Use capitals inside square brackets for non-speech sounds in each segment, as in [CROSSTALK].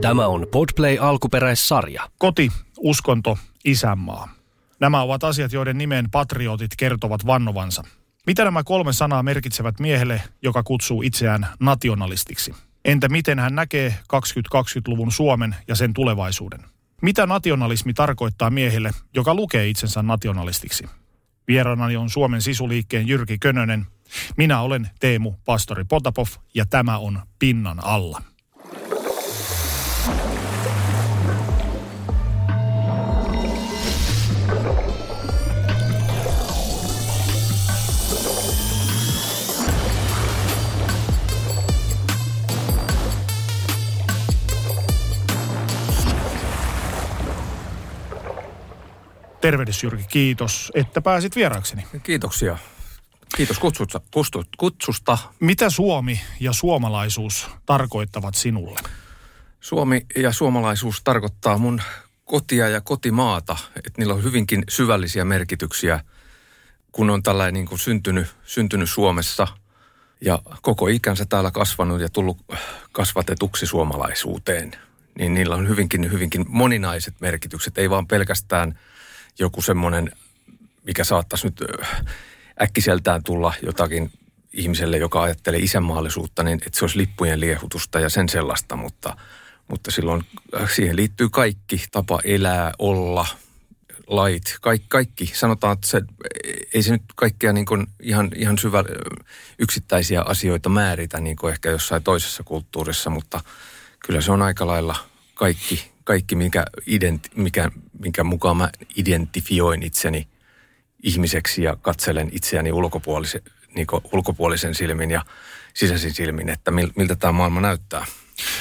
Tämä on Podplay alkuperäissarja. Koti, uskonto, isänmaa. Nämä ovat asiat, joiden nimeen patriotit kertovat vannovansa. Mitä nämä kolme sanaa merkitsevät miehelle, joka kutsuu itseään nationalistiksi? Entä miten hän näkee 2020-luvun Suomen ja sen tulevaisuuden? Mitä nationalismi tarkoittaa miehelle, joka lukee itsensä nationalistiksi? Vieraanani on Suomen sisuliikkeen Jyrki Könönen. Minä olen Teemu Pastori Potapov ja tämä on Pinnan alla. Tervehdys Jyrki, kiitos, että pääsit vieraakseni. Kiitoksia. Kiitos kutsusta. kutsusta. Mitä Suomi ja suomalaisuus tarkoittavat sinulle? Suomi ja suomalaisuus tarkoittaa mun kotia ja kotimaata. Että niillä on hyvinkin syvällisiä merkityksiä, kun on tällainen niin kuin syntynyt, syntynyt Suomessa ja koko ikänsä täällä kasvanut ja tullut kasvatetuksi suomalaisuuteen. Niin niillä on hyvinkin, hyvinkin moninaiset merkitykset, ei vaan pelkästään – joku semmoinen, mikä saattaisi nyt äkkiseltään tulla jotakin ihmiselle, joka ajattelee isänmaallisuutta, niin että se olisi lippujen liehutusta ja sen sellaista, mutta, mutta silloin siihen liittyy kaikki, tapa elää, olla, lait, kaikki, kaikki. Sanotaan, että se, ei se nyt kaikkea niin kuin ihan, ihan syvä yksittäisiä asioita määritä niin kuin ehkä jossain toisessa kulttuurissa, mutta kyllä se on aika lailla kaikki, kaikki mikä, ident, mikä, minkä mukaan mä identifioin itseni ihmiseksi ja katselen itseäni ulkopuolisen, niin ulkopuolisen silmin ja sisäisin silmin, että miltä tämä maailma näyttää.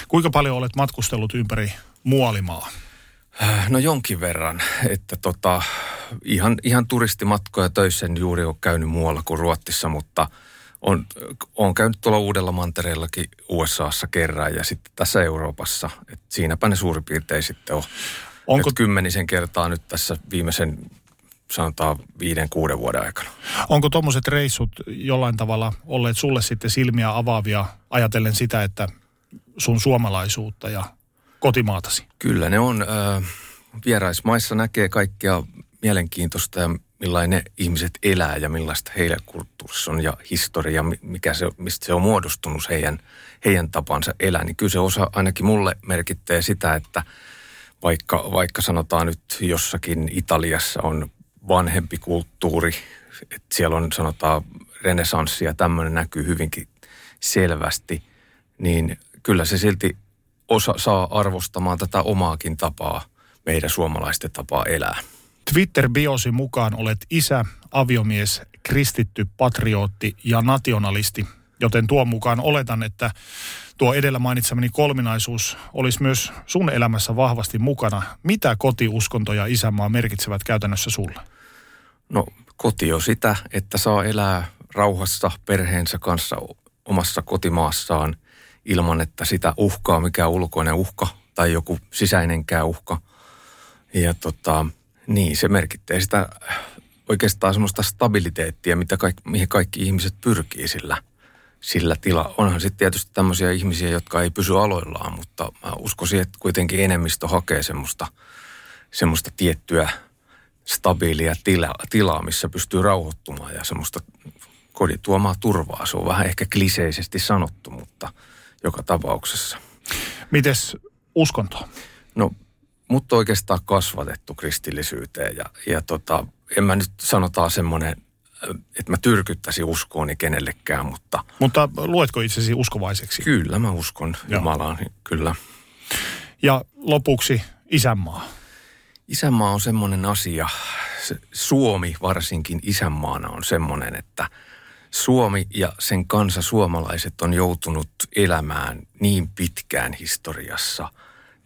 Kuinka paljon olet matkustellut ympäri muolimaa? No jonkin verran, että tota, ihan, ihan turistimatkoja töissä en juuri ole käynyt muualla kuin Ruotsissa, mutta on, on käynyt tuolla uudella mantereellakin USAssa kerran ja sitten tässä Euroopassa. Et siinäpä ne suurin piirtein sitten on. Onko... kymmenisen kertaa nyt tässä viimeisen sanotaan viiden, kuuden vuoden aikana. Onko tuommoiset reissut jollain tavalla olleet sulle sitten silmiä avaavia ajatellen sitä, että sun suomalaisuutta ja kotimaatasi? Kyllä ne on. Vieraismaissa näkee kaikkea mielenkiintoista ja millainen ihmiset elää ja millaista heidän kulttuurissa on ja historia, mikä se, mistä se on muodostunut heidän, heidän tapansa elää. Niin kyllä se osa ainakin mulle merkittää sitä, että – vaikka, vaikka sanotaan nyt jossakin Italiassa on vanhempi kulttuuri, että siellä on sanotaan renesanssi ja tämmöinen näkyy hyvinkin selvästi, niin kyllä se silti osa saa arvostamaan tätä omaakin tapaa, meidän suomalaisten tapaa elää. Twitter-biosi mukaan olet isä, aviomies, kristitty, patriotti ja nationalisti, joten tuon mukaan oletan, että tuo edellä mainitsemani kolminaisuus olisi myös sun elämässä vahvasti mukana. Mitä kotiuskonto ja isänmaa merkitsevät käytännössä sulle? No koti on sitä, että saa elää rauhassa perheensä kanssa omassa kotimaassaan ilman, että sitä uhkaa mikä ulkoinen uhka tai joku sisäinenkään uhka. Ja tota, niin, se merkittää sitä oikeastaan semmoista stabiliteettia, mitä kaikki, mihin kaikki ihmiset pyrkii sillä – sillä tila. Onhan sitten tietysti tämmöisiä ihmisiä, jotka ei pysy aloillaan, mutta mä uskoisin, että kuitenkin enemmistö hakee semmoista, semmoista tiettyä stabiilia tila, tilaa, missä pystyy rauhoittumaan ja semmoista kodin tuomaa turvaa. Se on vähän ehkä kliseisesti sanottu, mutta joka tapauksessa. Mites uskonto? No, mutta oikeastaan kasvatettu kristillisyyteen ja, ja tota, en mä nyt sanotaan semmoinen että mä tyrkyttäisin uskooni kenellekään, mutta... Mutta luetko itsesi uskovaiseksi? Kyllä, mä uskon Joo. Jumalaan, kyllä. Ja lopuksi isänmaa. Isänmaa on semmoinen asia, Suomi varsinkin isänmaana on semmoinen, että Suomi ja sen kansa suomalaiset on joutunut elämään niin pitkään historiassa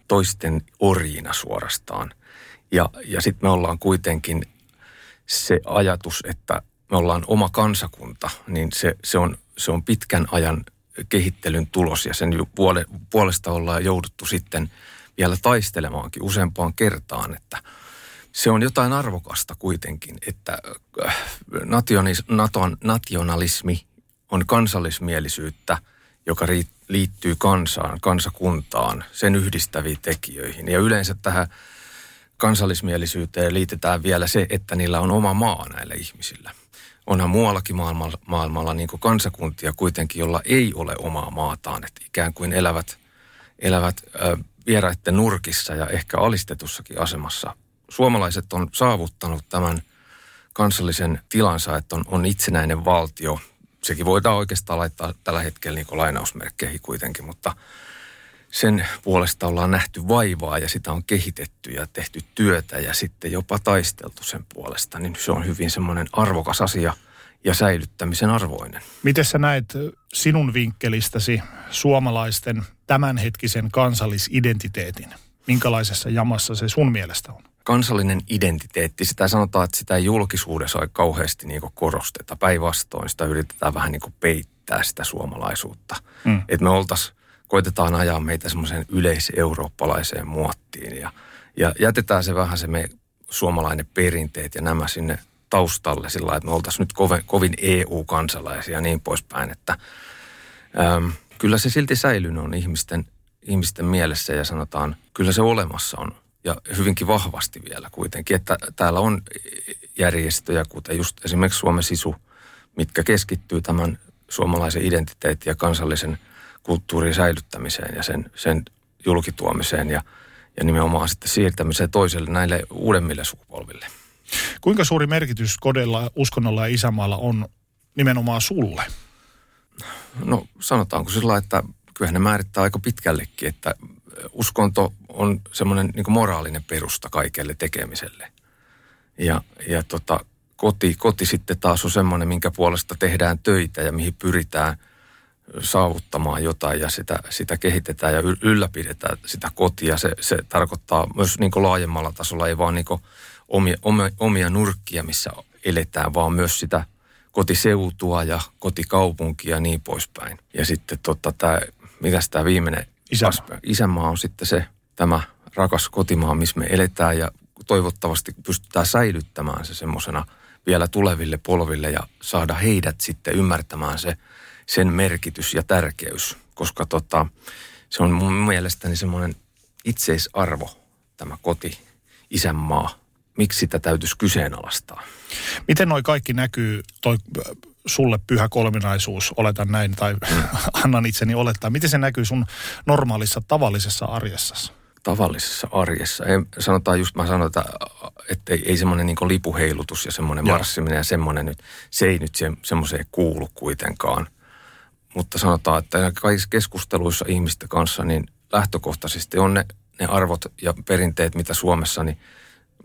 toisten orjina suorastaan. Ja, ja sitten me ollaan kuitenkin se ajatus, että me ollaan oma kansakunta, niin se, se, on, se on pitkän ajan kehittelyn tulos ja sen puolesta ollaan jouduttu sitten vielä taistelemaankin useampaan kertaan, että se on jotain arvokasta kuitenkin, että äh, nationis, naton, nationalismi on kansallismielisyyttä, joka liittyy kansaan, kansakuntaan, sen yhdistäviin tekijöihin. Ja yleensä tähän kansallismielisyyteen liitetään vielä se, että niillä on oma maa näillä ihmisillä. Onhan muuallakin maailmalla, maailmalla niin kansakuntia kuitenkin, jolla ei ole omaa maataan, että ikään kuin elävät, elävät ö, vieraiden nurkissa ja ehkä alistetussakin asemassa. Suomalaiset on saavuttanut tämän kansallisen tilansa, että on, on itsenäinen valtio. Sekin voidaan oikeastaan laittaa tällä hetkellä niin lainausmerkkeihin kuitenkin, mutta – sen puolesta ollaan nähty vaivaa ja sitä on kehitetty ja tehty työtä ja sitten jopa taisteltu sen puolesta, niin se on hyvin semmoinen arvokas asia ja säilyttämisen arvoinen. Miten sä näet sinun vinkkelistäsi suomalaisten tämänhetkisen kansallisidentiteetin? Minkälaisessa jamassa se sun mielestä on? Kansallinen identiteetti, sitä sanotaan, että sitä ei julkisuudessa ole kauheasti niin korosteta. Päinvastoin sitä yritetään vähän niin peittää sitä suomalaisuutta. Mm. Että me oltaisiin koitetaan ajaa meitä semmoiseen yleiseurooppalaiseen muottiin ja, ja jätetään se vähän se me suomalainen perinteet ja nämä sinne taustalle sillä lailla, että me oltaisiin nyt kovin, kovin EU-kansalaisia ja niin poispäin, että äm, kyllä se silti säilynyt on ihmisten, ihmisten mielessä ja sanotaan, kyllä se olemassa on ja hyvinkin vahvasti vielä kuitenkin, että täällä on järjestöjä, kuten just esimerkiksi Suomen Sisu, mitkä keskittyy tämän suomalaisen identiteetin ja kansallisen – kulttuurin säilyttämiseen ja sen, sen julkituomiseen ja, ja nimenomaan sitten siirtämiseen toiselle näille uudemmille sukupolville. Kuinka suuri merkitys kodella, uskonnolla ja isämaalla on nimenomaan sulle? No sanotaanko sillä että kyllähän ne määrittää aika pitkällekin, että uskonto on semmoinen niin moraalinen perusta kaikelle tekemiselle. Ja, ja tota, koti, koti sitten taas on semmoinen, minkä puolesta tehdään töitä ja mihin pyritään – saavuttamaan jotain ja sitä, sitä kehitetään ja ylläpidetään sitä kotia. Se, se tarkoittaa myös niin laajemmalla tasolla, ei vaan niin omia, omia, omia nurkkia, missä eletään, vaan myös sitä kotiseutua ja kotikaupunkia ja niin poispäin. Ja sitten tota, tämä, mitäs tämä viimeinen Isämaa. Isämaa on sitten se, tämä rakas kotimaa, missä me eletään ja toivottavasti pystytään säilyttämään se semmoisena vielä tuleville polville ja saada heidät sitten ymmärtämään se – sen merkitys ja tärkeys, koska tota, se on mun mielestäni semmoinen itseisarvo, tämä koti, isänmaa. Miksi sitä täytyisi kyseenalaistaa? Miten noi kaikki näkyy, toi sulle pyhä kolminaisuus, oletan näin, tai [LAUGHS] annan itseni olettaa. Miten se näkyy sun normaalissa, tavallisessa arjessasi? Tavallisessa arjessa. Ei, sanotaan just, mä sanon, että, että ei, ei semmoinen niin lipuheilutus ja semmoinen marssiminen ja semmoinen nyt, se ei nyt se, semmoiseen kuulu kuitenkaan – mutta sanotaan, että kaikissa keskusteluissa ihmisten kanssa, niin lähtökohtaisesti on ne, ne arvot ja perinteet, mitä Suomessa, niin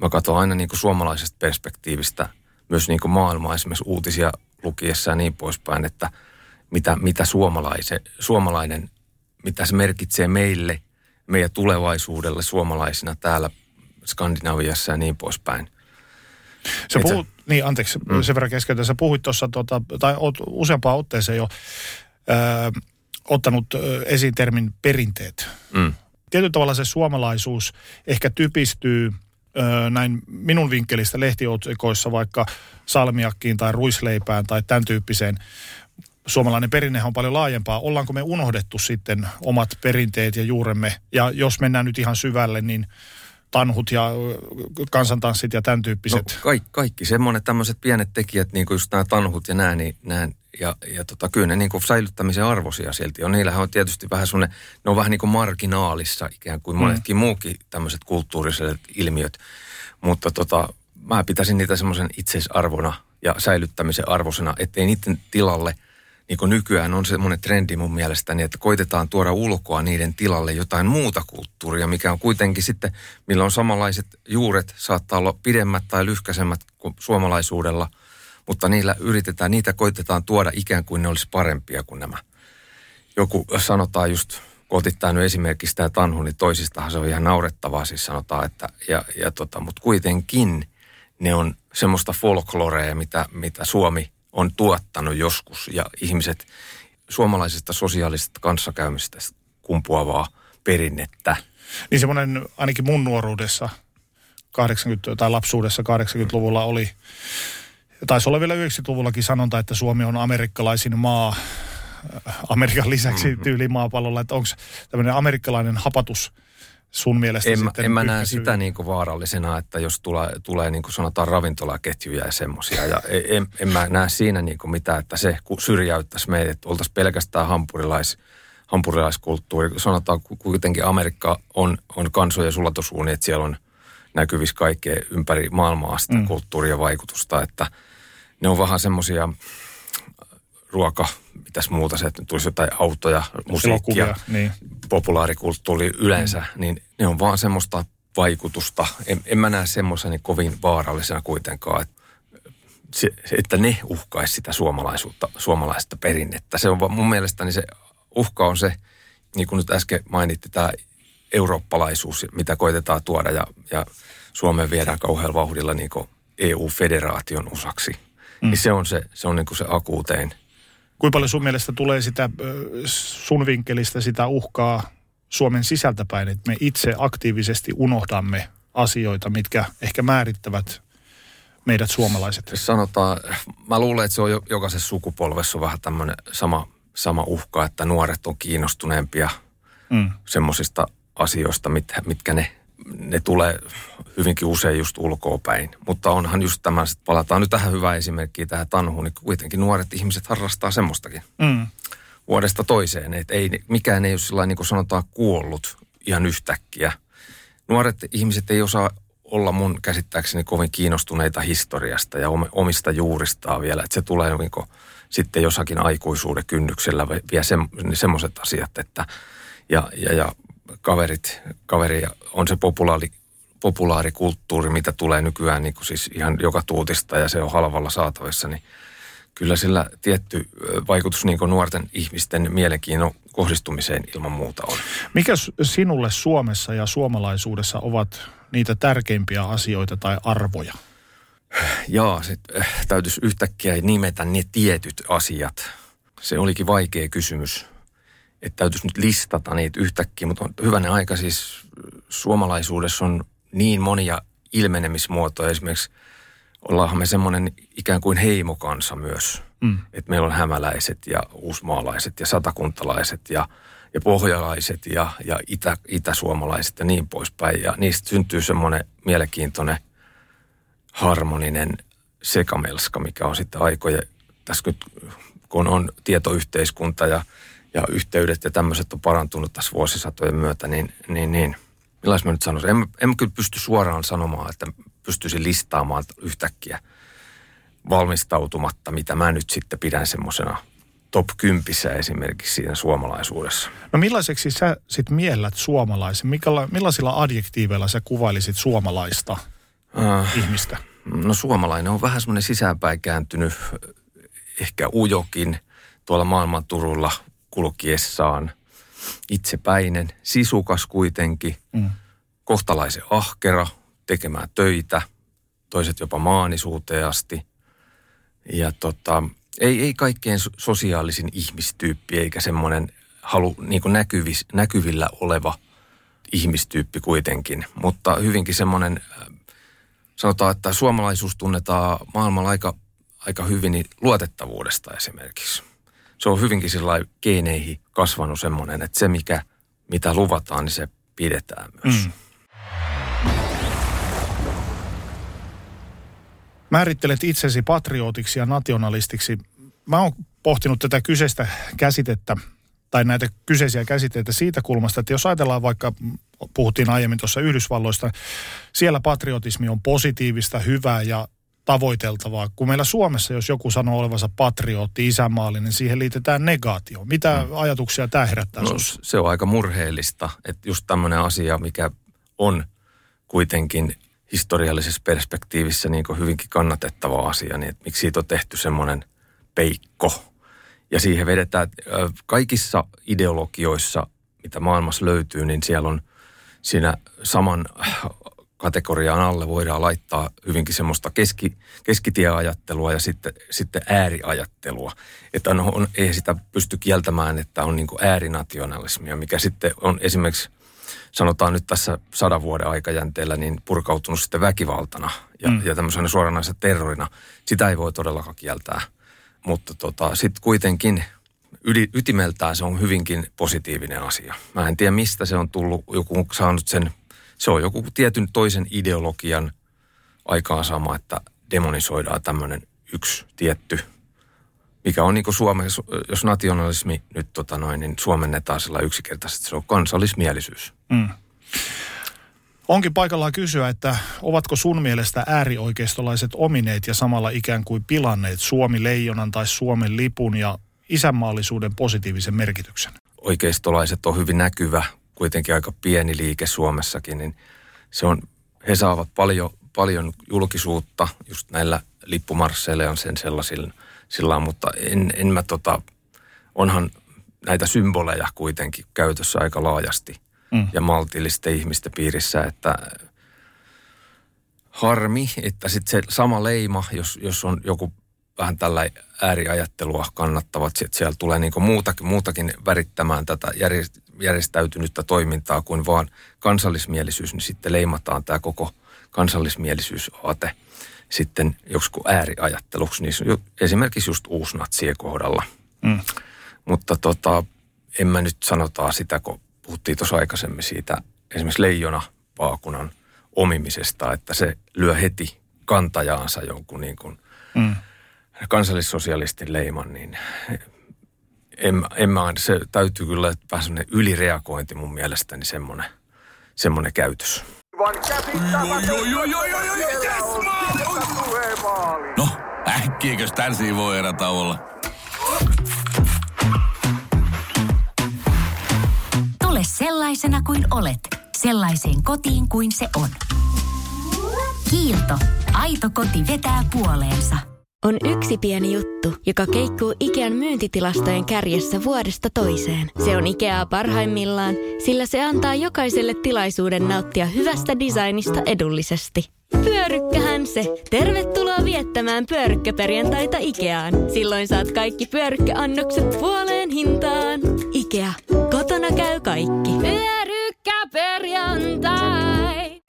mä katson aina niin kuin suomalaisesta perspektiivistä myös niin kuin maailmaa, esimerkiksi uutisia lukiessa ja niin poispäin, että mitä, mitä suomalaisen, suomalainen, mitä se merkitsee meille, meidän tulevaisuudelle suomalaisina täällä Skandinaviassa ja niin poispäin. Sä puhut, niin anteeksi, mm. sen verran keskeytän. Sä puhuit tuossa, tota, tai oot useampaan otteeseen jo ö, ottanut esiin termin perinteet. Mm. Tietyllä tavalla se suomalaisuus ehkä typistyy näin minun vinkkelistä lehtiotsikoissa vaikka salmiakkiin tai ruisleipään tai tämän tyyppiseen. Suomalainen perinne on paljon laajempaa. Ollaanko me unohdettu sitten omat perinteet ja juuremme? Ja jos mennään nyt ihan syvälle, niin tanhut ja kansantanssit ja tämän tyyppiset? No, kaikki, kaikki semmoinen tämmöiset pienet tekijät, niin kuin just nämä tanhut ja nämä, niin, nämä ja, ja tota, kyllä ne niin kuin säilyttämisen arvoisia silti on. Niillähän on tietysti vähän semmoinen, ne on vähän niin kuin marginaalissa ikään kuin mm. monetkin muukin tämmöiset kulttuuriset ilmiöt. Mutta tota, mä pitäisin niitä semmoisen itseisarvona ja säilyttämisen arvosena, ettei niiden tilalle, niin kuin nykyään on semmoinen trendi mun mielestäni, että koitetaan tuoda ulkoa niiden tilalle jotain muuta kulttuuria, mikä on kuitenkin sitten, millä on samanlaiset juuret, saattaa olla pidemmät tai lyhkäisemmät kuin suomalaisuudella – mutta niillä yritetään, niitä koitetaan tuoda ikään kuin ne olisi parempia kuin nämä. Joku sanotaan just kun otittaa nyt esimerkiksi tämä Tanhu, niin toisistahan se on ihan naurettavaa siis sanotaan, että ja, ja tota, mutta kuitenkin ne on semmoista folklorea, mitä, mitä Suomi on tuottanut joskus ja ihmiset suomalaisesta sosiaalisesta kanssakäymistä kumpuavaa perinnettä. Niin semmoinen ainakin mun nuoruudessa 80 tai lapsuudessa 80-luvulla oli, taisi olla vielä 90-luvullakin sanonta, että Suomi on amerikkalaisin maa Amerikan lisäksi mm-hmm. tyyli maapallolla, että onko tämmöinen amerikkalainen hapatus sun mielestä en, sitten en mä näe sitä niin kuin vaarallisena, että jos tulee, tulee niin kuin sanotaan ravintolaketjuja ja semmoisia. Ja e, en, en mä näe siinä niin kuin mitään, että se syrjäyttäisi meitä, että oltaisiin pelkästään hampurilais, hampurilaiskulttuuri. Sanotaan kuitenkin Amerikka on, on kansojen sulatosuuni, että siellä on näkyvissä kaikkea ympäri maailmaa sitä mm. kulttuuria vaikutusta, että ne on vähän semmoisia ruoka, mitäs muuta se, että tulisi jotain autoja, musiikkia, niin. populaarikulttuuri yleensä, mm. niin ne on vaan semmoista vaikutusta. En, en mä näe semmoisena niin kovin vaarallisena kuitenkaan, että, se, että ne uhkaisi sitä suomalaisuutta, suomalaista perinnettä. Se on mun mielestäni se uhka on se, niin kuin nyt äsken mainitti, tämä eurooppalaisuus, mitä koitetaan tuoda ja, ja Suomeen viedään kauhealla vauhdilla niin EU-federaation osaksi. Mm. Niin se on se, se, on niin kuin se akuutein – Kuinka paljon sun mielestä tulee sitä sun vinkkelistä sitä uhkaa Suomen sisältäpäin, että me itse aktiivisesti unohdamme asioita, mitkä ehkä määrittävät meidät suomalaiset? Sanotaan, mä luulen, että se on jokaisessa sukupolvessa vähän tämmöinen sama, sama uhka, että nuoret on kiinnostuneempia mm. semmoisista asioista, mit, mitkä ne ne tulee hyvinkin usein just ulkoopäin. Mutta onhan just tämä, palataan nyt tähän hyvään esimerkkiin, tähän tanhuun, niin kuitenkin nuoret ihmiset harrastaa semmoistakin mm. vuodesta toiseen. Että ei, mikään ei ole sillä niin kuin sanotaan kuollut ihan yhtäkkiä. Nuoret ihmiset ei osaa olla mun käsittääkseni kovin kiinnostuneita historiasta ja omista juuristaan vielä. Että se tulee niin kuin sitten jossakin aikuisuuden kynnyksellä vielä semmoiset asiat, että ja, ja, ja kaverit, kaveri on se populaari, populaarikulttuuri, mitä tulee nykyään niin kuin siis ihan joka tuutista ja se on halvalla saatavissa, niin kyllä sillä tietty vaikutus niin kuin nuorten ihmisten mielenkiinnon kohdistumiseen ilman muuta on. Mikä sinulle Suomessa ja suomalaisuudessa ovat niitä tärkeimpiä asioita tai arvoja? Jaa, se äh, täytyisi yhtäkkiä nimetä ne tietyt asiat. Se olikin vaikea kysymys että täytyisi nyt listata niitä yhtäkkiä, mutta on hyvänä aika siis suomalaisuudessa on niin monia ilmenemismuotoja. Esimerkiksi ollaanhan me semmoinen ikään kuin heimokansa myös. Mm. Että meillä on hämäläiset ja uusmaalaiset ja satakuntalaiset ja, ja pohjalaiset ja, ja itä, itäsuomalaiset ja niin poispäin. Ja niistä syntyy semmoinen mielenkiintoinen harmoninen sekamelska, mikä on sitten aikoja, tässä nyt kun on tietoyhteiskunta ja ja yhteydet ja tämmöiset on parantunut tässä vuosisatojen myötä, niin, niin, niin millais mä nyt sanoisin, en, en kyllä pysty suoraan sanomaan, että pystyisin listaamaan yhtäkkiä valmistautumatta, mitä mä nyt sitten pidän semmoisena top 10 esimerkiksi siinä suomalaisuudessa. No millaiseksi sä sitten miellät suomalaisen? Mikäla, millaisilla adjektiiveilla sä kuvailisit suomalaista äh, ihmistä? No suomalainen on vähän semmoinen sisäänpäin kääntynyt, ehkä ujokin tuolla maailman turulla kulkiessaan. Itsepäinen, sisukas kuitenkin, mm. kohtalaisen ahkera, tekemään töitä, toiset jopa maanisuuteen asti. Ja tota, ei, ei kaikkein sosiaalisin ihmistyyppi eikä semmoinen halu niin näkyvis, näkyvillä oleva ihmistyyppi kuitenkin, mutta hyvinkin semmoinen, äh, sanotaan, että suomalaisuus tunnetaan maailmalla aika, aika hyvin niin luotettavuudesta esimerkiksi se on hyvinkin sillä geeneihin kasvanut semmoinen, että se mikä, mitä luvataan, niin se pidetään myös. Mm. Määrittelet itsesi patriotiksi ja nationalistiksi. Mä oon pohtinut tätä kyseistä käsitettä tai näitä kyseisiä käsitteitä siitä kulmasta, että jos ajatellaan vaikka, puhuttiin aiemmin tuossa Yhdysvalloista, siellä patriotismi on positiivista, hyvää ja tavoiteltavaa. Kun meillä Suomessa, jos joku sanoo olevansa patriotti, isänmaallinen, niin siihen liitetään negaatio. Mitä mm. ajatuksia tämä herättää no, Se on aika murheellista, että just tämmöinen asia, mikä on kuitenkin historiallisessa perspektiivissä niin hyvinkin kannatettava asia, niin että miksi siitä on tehty semmoinen peikko. Ja siihen vedetään kaikissa ideologioissa, mitä maailmassa löytyy, niin siellä on siinä saman kategoriaan alle voidaan laittaa hyvinkin semmoista keski, keskitieajattelua ja sitten, sitten ääriajattelua. Että on, on, ei sitä pysty kieltämään, että on niin äärinationalismia, mikä sitten on esimerkiksi sanotaan nyt tässä sadan vuoden aikajänteellä niin purkautunut sitten väkivaltana ja, mm. ja tämmöisenä suoranaisena terrorina. Sitä ei voi todellakaan kieltää. Mutta tota, sitten kuitenkin yli, ytimeltään se on hyvinkin positiivinen asia. Mä en tiedä, mistä se on tullut, joku saanut sen, se on joku tietyn toisen ideologian aikaansama, että demonisoidaan tämmöinen yksi tietty, mikä on niin kuin Suomessa, jos nationalismi nyt tota noin, niin suomennetaan sillä yksinkertaisesti, se on kansallismielisyys. Mm. Onkin paikallaan kysyä, että ovatko sun mielestä äärioikeistolaiset omineet ja samalla ikään kuin pilanneet Suomi leijonan tai Suomen lipun ja isänmaallisuuden positiivisen merkityksen? Oikeistolaiset on hyvin näkyvä, kuitenkin aika pieni liike Suomessakin, niin se on, he saavat paljon, paljon julkisuutta just näillä lippumarsseilla ja sen sellaisilla, sillä, mutta en, en mä tota, onhan näitä symboleja kuitenkin käytössä aika laajasti mm. ja maltillisten ihmisten piirissä, että harmi, että sitten se sama leima, jos, jos on joku vähän tällä ääriajattelua kannattavat. Että siellä tulee niin muutakin, muutakin värittämään tätä järjestäytynyttä toimintaa kuin vaan kansallismielisyys, niin sitten leimataan tämä koko kansallismielisyysaate sitten joksikin ääriajatteluksi, niin esimerkiksi just uusnatsien kohdalla. Mm. Mutta tota, en mä nyt sanotaan sitä, kun puhuttiin tuossa aikaisemmin siitä esimerkiksi leijona vaakunan omimisesta, että se lyö heti kantajaansa jonkun niin kuin mm kansallissosialistin leiman, niin en, en mä, se täytyy kyllä vähän semmoinen ylireagointi mun mielestäni semmoinen, semmoinen käytös. No, äkkiäkös tän voi erätä olla? Tule sellaisena kuin olet, sellaiseen kotiin kuin se on. Kiilto. Aito koti vetää puoleensa. On yksi pieni juttu, joka keikkuu Ikean myyntitilastojen kärjessä vuodesta toiseen. Se on Ikeaa parhaimmillaan, sillä se antaa jokaiselle tilaisuuden nauttia hyvästä designista edullisesti. Pyörykkähän se! Tervetuloa viettämään pyörykkäperjantaita Ikeaan. Silloin saat kaikki pyörykkäannokset puoleen hintaan. Ikea. Kotona käy kaikki. Pyörykkäperjantai!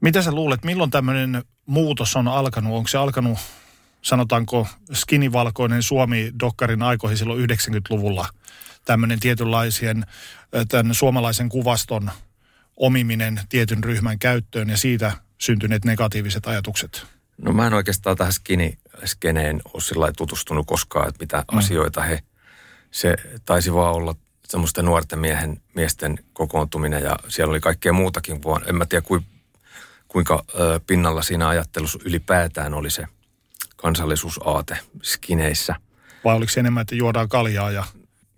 Mitä sä luulet, milloin tämmöinen muutos on alkanut? Onko se alkanut sanotaanko skinivalkoinen Suomi-dokkarin aikoihin silloin 90-luvulla tämmöinen tietynlaisien tämän suomalaisen kuvaston omiminen tietyn ryhmän käyttöön ja siitä syntyneet negatiiviset ajatukset? No mä en oikeastaan tähän skini-skeneen ole sillä tutustunut koskaan, että mitä mm. asioita he, se taisi vaan olla semmoisten nuorten miehen, miesten kokoontuminen ja siellä oli kaikkea muutakin, vaan en mä tiedä kuinka, ö, pinnalla siinä ajattelussa ylipäätään oli se – kansallisuusaate skineissä. Vai oliko se enemmän, että juodaan kaljaa ja...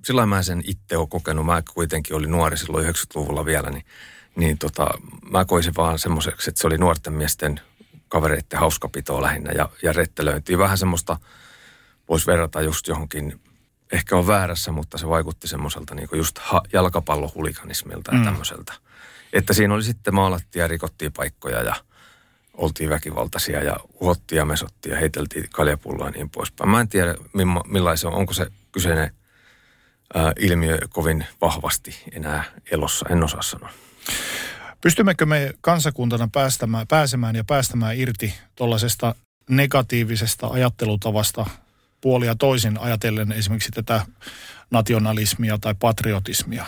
Sillä mä sen itse olen kokenut. Mä kuitenkin olin nuori silloin 90-luvulla vielä, niin, niin tota, mä koisin vaan semmoiseksi, että se oli nuorten miesten kavereiden hauskapitoa lähinnä ja, ja rettelöintiin. Vähän semmoista, voisi verrata just johonkin, ehkä on väärässä, mutta se vaikutti semmoiselta niin just ha, jalkapallohuliganismilta ja mm. tämmöiseltä. Että siinä oli sitten maalattiin ja rikottiin paikkoja ja – oltiin väkivaltaisia ja uhottiin ja mesottiin ja heiteltiin kaljapulloa ja niin poispäin. Mä en tiedä, millaisen on, onko se kyseinen ää, ilmiö kovin vahvasti enää elossa, en osaa sanoa. Pystymmekö me kansakuntana päästämään, pääsemään ja päästämään irti tuollaisesta negatiivisesta ajattelutavasta puolia toisin ajatellen esimerkiksi tätä nationalismia tai patriotismia?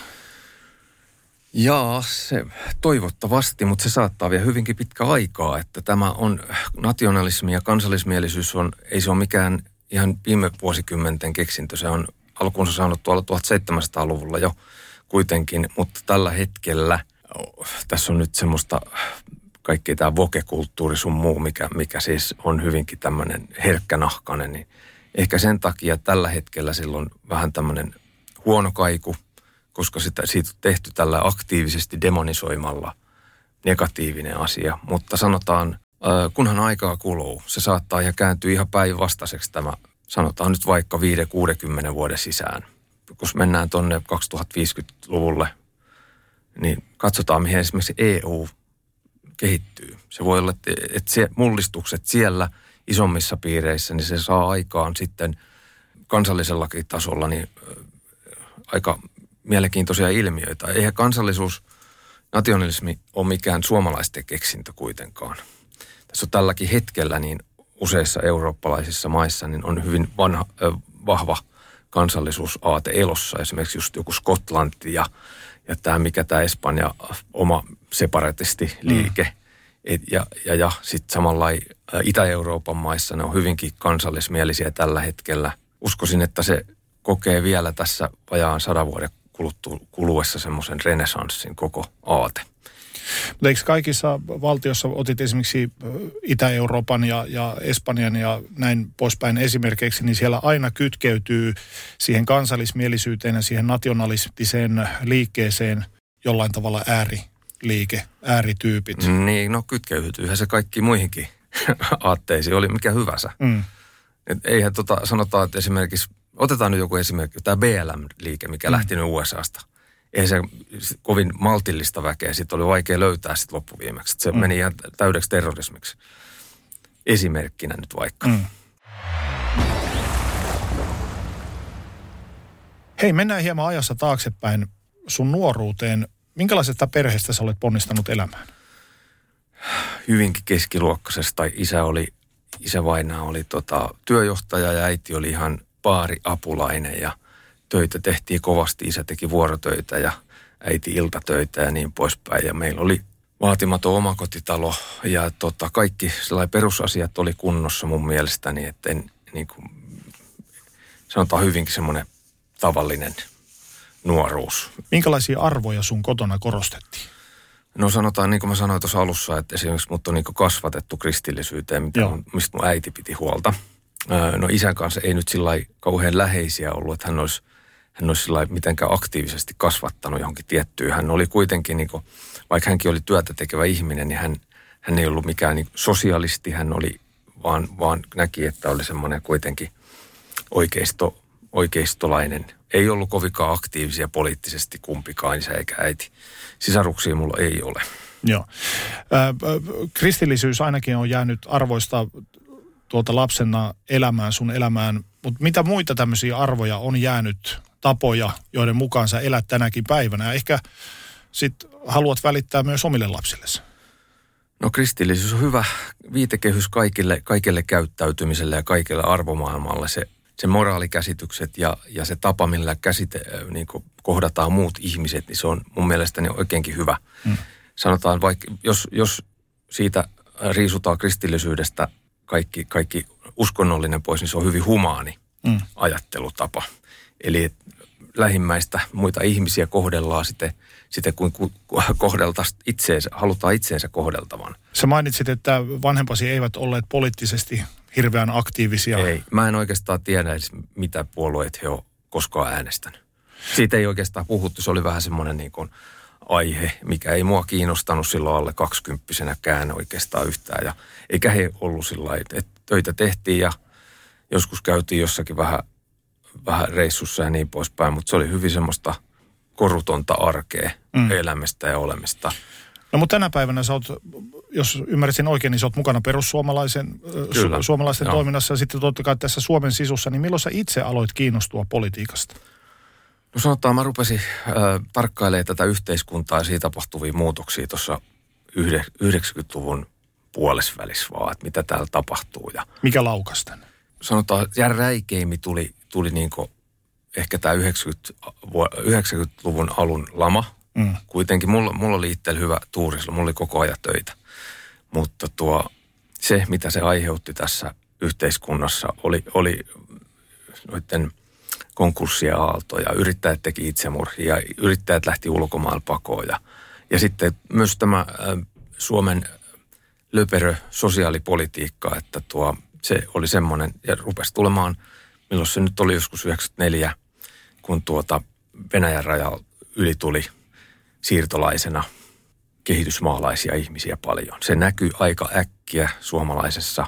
Jaa, se toivottavasti, mutta se saattaa vielä hyvinkin pitkä aikaa, että tämä on nationalismi ja kansallismielisyys on, ei se ole mikään ihan viime vuosikymmenten keksintö. Se on alkuunsa saanut tuolla 1700-luvulla jo kuitenkin, mutta tällä hetkellä tässä on nyt semmoista kaikki tämä vokekulttuuri sun muu, mikä, mikä siis on hyvinkin tämmöinen herkkänahkainen, niin ehkä sen takia tällä hetkellä silloin vähän tämmöinen huono kaiku – koska sitä, siitä on tehty tällä aktiivisesti demonisoimalla negatiivinen asia. Mutta sanotaan, kunhan aikaa kuluu, se saattaa ja kääntyä ihan päinvastaiseksi tämä, sanotaan nyt vaikka 5-60 vuoden sisään. Kun mennään tuonne 2050-luvulle, niin katsotaan, mihin esimerkiksi EU kehittyy. Se voi olla, että, se mullistukset siellä isommissa piireissä, niin se saa aikaan sitten kansallisellakin tasolla niin aika mielenkiintoisia ilmiöitä. Eihän kansallisuus, nationalismi ole mikään suomalaisten keksintö kuitenkaan. Tässä on tälläkin hetkellä niin useissa eurooppalaisissa maissa niin on hyvin vanha, äh, vahva kansallisuusaate elossa. Esimerkiksi just joku Skotlanti ja, ja tämä, mikä tämä Espanja oma separatisti-liike. Mm. Et, ja ja, ja sitten samalla Itä-Euroopan maissa ne on hyvinkin kansallismielisiä tällä hetkellä. Uskoisin, että se kokee vielä tässä vajaan sadan vuoden kuluessa semmoisen renesanssin koko aate. Mutta eikö kaikissa valtioissa, otit esimerkiksi Itä-Euroopan ja, ja Espanjan ja näin poispäin esimerkiksi, niin siellä aina kytkeytyy siihen kansallismielisyyteen ja siihen nationalistiseen liikkeeseen jollain tavalla ääriliike, äärityypit. Niin, no kytkeytyyhän se kaikki muihinkin [LAUGHS] aatteisiin, oli mikä hyvänsä. Mm. Et eihän tota, sanotaan, että esimerkiksi, otetaan nyt joku esimerkki, tämä BLM-liike, mikä mm. lähti nyt USAsta ei se kovin maltillista väkeä. Sitten oli vaikea löytää sitten loppuviimeksi. Se mm. meni ihan täydeksi terrorismiksi. Esimerkkinä nyt vaikka. Mm. Hei, mennään hieman ajassa taaksepäin sun nuoruuteen. Minkälaisesta perheestä sä olet ponnistanut elämään? Hyvinkin keskiluokkaisesta. Isä oli, isä vainaa oli tota, työjohtaja ja äiti oli ihan apulainen ja – töitä tehtiin kovasti. Isä teki vuorotöitä ja äiti iltatöitä ja niin poispäin. Ja meillä oli vaatimaton omakotitalo ja tota, kaikki perusasiat oli kunnossa mun mielestäni, että en, niin kuin, sanotaan hyvinkin semmoinen tavallinen nuoruus. Minkälaisia arvoja sun kotona korostettiin? No sanotaan, niin kuin mä sanoin tuossa alussa, että esimerkiksi mut on niin kasvatettu kristillisyyteen, mitä mistä mun äiti piti huolta. No isän kanssa ei nyt sillä kauhean läheisiä ollut, että hän olisi hän olisi sillä mitenkään aktiivisesti kasvattanut johonkin tiettyyn. Hän oli kuitenkin, niin kuin, vaikka hänkin oli työtä tekevä ihminen, niin hän, hän ei ollut mikään niin sosialisti, hän oli vaan, vaan näki, että oli semmoinen kuitenkin oikeisto, oikeistolainen. Ei ollut kovinkaan aktiivisia poliittisesti kumpikaan, isä eikä äiti. Sisaruksia mulla ei ole. Joo. Kristillisyys ainakin on jäänyt arvoista tuolta lapsena elämään, sun elämään. Mutta mitä muita tämmöisiä arvoja on jäänyt tapoja, joiden mukaan sä elät tänäkin päivänä. Ja ehkä sit haluat välittää myös omille lapsillesi. No kristillisyys on hyvä viitekehys kaikille, kaikille käyttäytymiselle ja kaikille arvomaailmalle. Se, se moraalikäsitykset ja, ja se tapa, millä käsite, niin kohdataan muut ihmiset, niin se on mun mielestäni oikeinkin hyvä. Hmm. Sanotaan vaikka, jos, jos siitä riisutaan kristillisyydestä kaikki, kaikki uskonnollinen pois, niin se on hyvin humaani mm. ajattelutapa. Eli lähimmäistä muita ihmisiä kohdellaan sitten, sitten kuin kohdeltaisiin itseensä, halutaan itseensä kohdeltavan. Sä mainitsit, että vanhempasi eivät olleet poliittisesti hirveän aktiivisia. Ei, mä en oikeastaan tiedä edes mitä puolueet he ovat koskaan äänestänyt. Siitä ei oikeastaan puhuttu, se oli vähän semmoinen niin kuin aihe, mikä ei mua kiinnostanut silloin alle kaksikymppisenäkään oikeastaan yhtään. Ja eikä he ollut sillä että töitä tehtiin ja joskus käytiin jossakin vähän vähän reissussa ja niin poispäin, mutta se oli hyvin semmoista korutonta arkea mm. elämästä ja olemista. No mutta tänä päivänä sä oot, jos ymmärsin oikein, niin sä oot mukana perussuomalaisen, Kyllä, su, suomalaisten joo. toiminnassa ja sitten totta kai tässä Suomen sisussa, niin milloin sä itse aloit kiinnostua politiikasta? No sanotaan, mä rupesin äh, tarkkailemaan tätä yhteiskuntaa ja siitä tapahtuvia muutoksia tuossa 90-luvun puolesvälissä vaan, että mitä täällä tapahtuu. Ja Mikä laukas tänne? Sanotaan, ja räikeimmin tuli tuli niin ehkä tämä 90, 90-luvun alun lama. Mm. Kuitenkin mulla, mulla oli itsellä hyvä tuuri, mulla oli koko ajan töitä. Mutta tuo, se, mitä se aiheutti tässä yhteiskunnassa, oli, oli noiden konkurssien aaltoja. Yrittäjät teki itsemurhia, yrittäjät lähti ulkomailla pakoon. Ja, ja sitten myös tämä ä, Suomen löperö sosiaalipolitiikka, että tuo, se oli semmoinen, ja rupesi tulemaan – milloin se nyt oli joskus 94, kun tuota Venäjän raja yli tuli siirtolaisena kehitysmaalaisia ihmisiä paljon. Se näkyy aika äkkiä suomalaisessa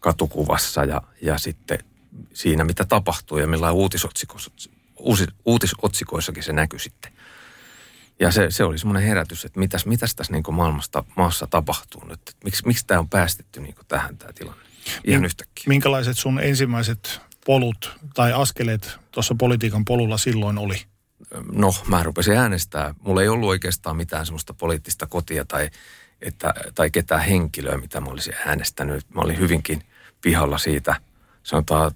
katukuvassa ja, ja sitten siinä, mitä tapahtuu ja millä uutisotsikoissa, uutisotsikoissakin se näkyy sitten. Ja se, se oli semmoinen herätys, että mitäs, mitäs tässä niin maailmasta, maassa tapahtuu nyt. Että miksi, miksi tämä on päästetty niin tähän tämä tilanne ihan yhtäkkiä. Minkälaiset sun ensimmäiset polut tai askeleet tuossa politiikan polulla silloin oli? No, mä rupesin äänestää. Mulla ei ollut oikeastaan mitään semmoista poliittista kotia tai, että, tai ketään henkilöä, mitä mä olisin äänestänyt. Mä olin hyvinkin pihalla siitä, sanotaan,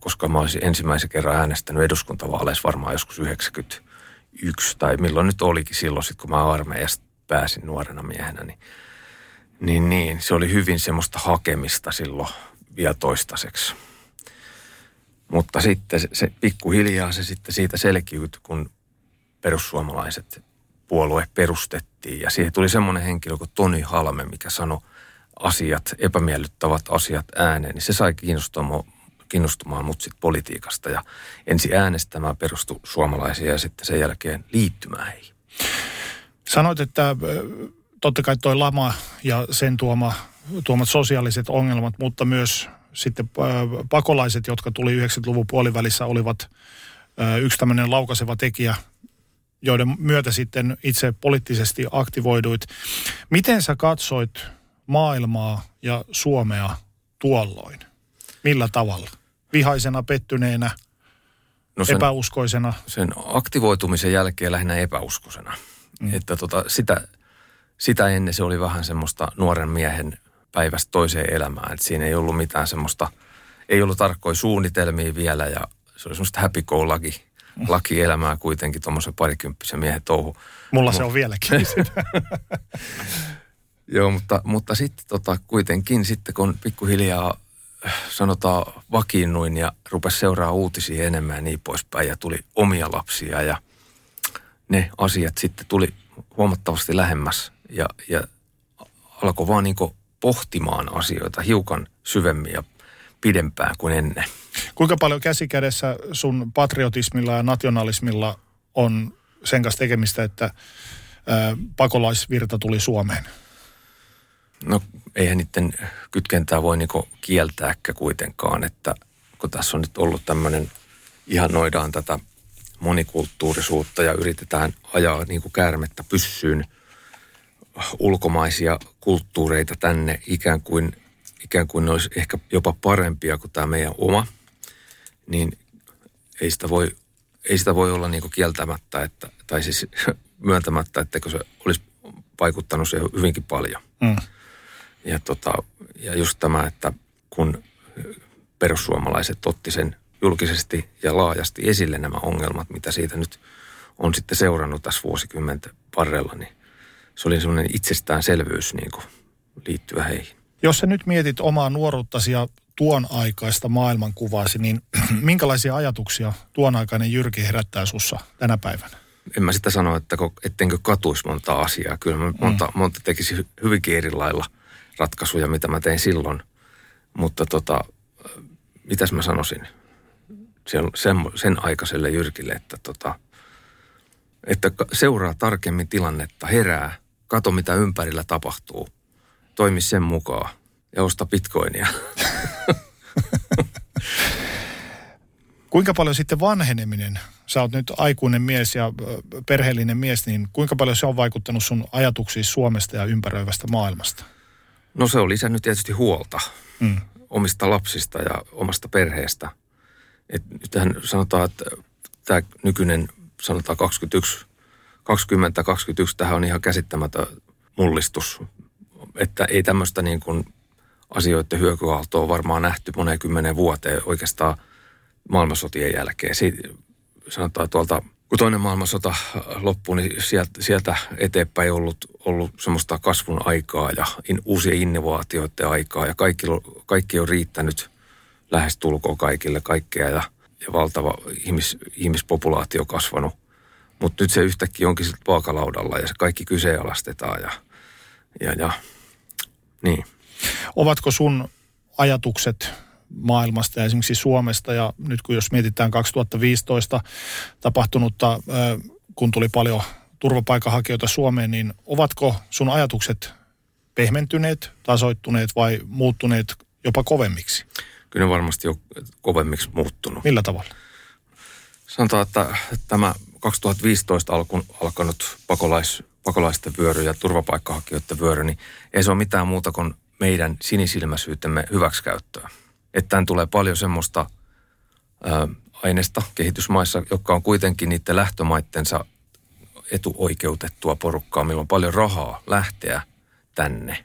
koska mä olisin ensimmäisen kerran äänestänyt eduskuntavaaleissa varmaan joskus 91 tai milloin nyt olikin silloin, sit kun mä armeijasta pääsin nuorena miehenä, niin, niin, niin se oli hyvin semmoista hakemista silloin vielä toistaiseksi. Mutta sitten se, se pikkuhiljaa se sitten siitä selkiytyi, kun perussuomalaiset puolue perustettiin. Ja siihen tuli semmoinen henkilö kuin Toni Halme, mikä sanoi asiat, epämiellyttävät asiat ääneen. Niin se sai kiinnostumaan, kiinnostumaan mut sitten politiikasta ja ensi äänestämään perustu suomalaisia ja sitten sen jälkeen liittymään heihin. Sanoit, että totta kai toi lama ja sen tuoma, tuomat sosiaaliset ongelmat, mutta myös sitten pakolaiset, jotka tuli 90-luvun puolivälissä, olivat yksi tämmöinen laukaiseva tekijä, joiden myötä sitten itse poliittisesti aktivoiduit. Miten sä katsoit maailmaa ja Suomea tuolloin? Millä tavalla? Vihaisena, pettyneenä, no sen, epäuskoisena? Sen aktivoitumisen jälkeen lähinnä epäuskoisena. Mm. Että tota, sitä, sitä ennen se oli vähän semmoista nuoren miehen päivästä toiseen elämään. Et siinä ei ollut mitään semmoista, ei ollut tarkkoja suunnitelmia vielä ja se oli semmoista happy go lucky, laki elämää kuitenkin tuommoisen parikymppisen miehen touhu. Mulla Mut, se on vieläkin [LAUGHS] [LAUGHS] Joo, mutta, mutta sitten tota, kuitenkin sitten kun pikkuhiljaa sanotaan vakiinnuin ja rupesi seuraa uutisia enemmän ja niin poispäin ja tuli omia lapsia ja ne asiat sitten tuli huomattavasti lähemmäs ja, ja alkoi vaan niin pohtimaan asioita hiukan syvemmin ja pidempään kuin ennen. Kuinka paljon käsikädessä sun patriotismilla ja nationalismilla on sen kanssa tekemistä, että pakolaisvirta tuli Suomeen? No eihän niiden kytkentää voi niinku kieltääkään kuitenkaan, että kun tässä on nyt ollut tämmöinen, ihanoidaan tätä monikulttuurisuutta ja yritetään ajaa niin käärmettä pyssyyn ulkomaisia kulttuureita tänne ikään kuin, ikään kuin ne olisi ehkä jopa parempia kuin tämä meidän oma, niin ei sitä voi, ei sitä voi olla niin kieltämättä, että, tai siis [LAUGHS] myöntämättä, että se olisi vaikuttanut se hyvinkin paljon. Mm. Ja, tota, ja just tämä, että kun perussuomalaiset otti sen julkisesti ja laajasti esille nämä ongelmat, mitä siitä nyt on sitten seurannut tässä vuosikymmenten varrella, niin se oli semmoinen itsestäänselvyys niin kuin liittyä heihin. Jos sä nyt mietit omaa nuoruuttasi ja tuon aikaista maailmankuvaasi, niin [CLEARS THROAT] minkälaisia ajatuksia tuon aikainen Jyrki herättää sussa tänä päivänä? En mä sitä sano, että ettenkö katuisi monta asiaa. Kyllä mä monta, mm. monta tekisi hyvinkin eri lailla ratkaisuja, mitä mä tein silloin. Mutta tota, mitäs mä sanoisin sen, sen, sen aikaiselle Jyrkille, että, tota, että seuraa tarkemmin tilannetta, herää, kato mitä ympärillä tapahtuu, toimi sen mukaan ja osta bitcoinia. [LAUGHS] Kuinka paljon sitten vanheneminen, sä oot nyt aikuinen mies ja perheellinen mies, niin kuinka paljon se on vaikuttanut sun ajatuksiin Suomesta ja ympäröivästä maailmasta? No se on lisännyt tietysti huolta mm. omista lapsista ja omasta perheestä. Et nythän sanotaan, että tämä nykyinen sanotaan 21, 20, 21, tähän on ihan käsittämätön mullistus. Että ei tämmöistä niin kuin asioiden hyökyaaltoa varmaan nähty moneen kymmenen vuoteen oikeastaan maailmansotien jälkeen. Siitä, sanotaan tuolta, kun toinen maailmansota loppui, niin sieltä, sieltä eteenpäin ollut, ollut semmoista kasvun aikaa ja in, uusien innovaatioiden aikaa ja kaikki, kaikki on riittänyt lähestulkoon kaikille kaikkea ja, ja valtava ihmis, ihmispopulaatio kasvanut. Mutta nyt se yhtäkkiä onkin sitten vaakalaudalla ja se kaikki kyseenalaistetaan ja, ja, ja niin. Ovatko sun ajatukset maailmasta ja esimerkiksi Suomesta ja nyt kun jos mietitään 2015 tapahtunutta, kun tuli paljon turvapaikanhakijoita Suomeen, niin ovatko sun ajatukset pehmentyneet, tasoittuneet vai muuttuneet jopa kovemmiksi? Kyllä ne varmasti on kovemmiksi muuttunut. Millä tavalla? Sanotaan, että tämä 2015 alkun, alkanut pakolais, pakolaisten vyöry ja turvapaikkahakijoiden vyöry, niin ei se ole mitään muuta kuin meidän sinisilmäisyytemme hyväksikäyttöä. Että tämän tulee paljon semmoista ää, aineesta kehitysmaissa, jotka on kuitenkin niiden lähtömaittensa etuoikeutettua porukkaa, millä on paljon rahaa lähteä tänne.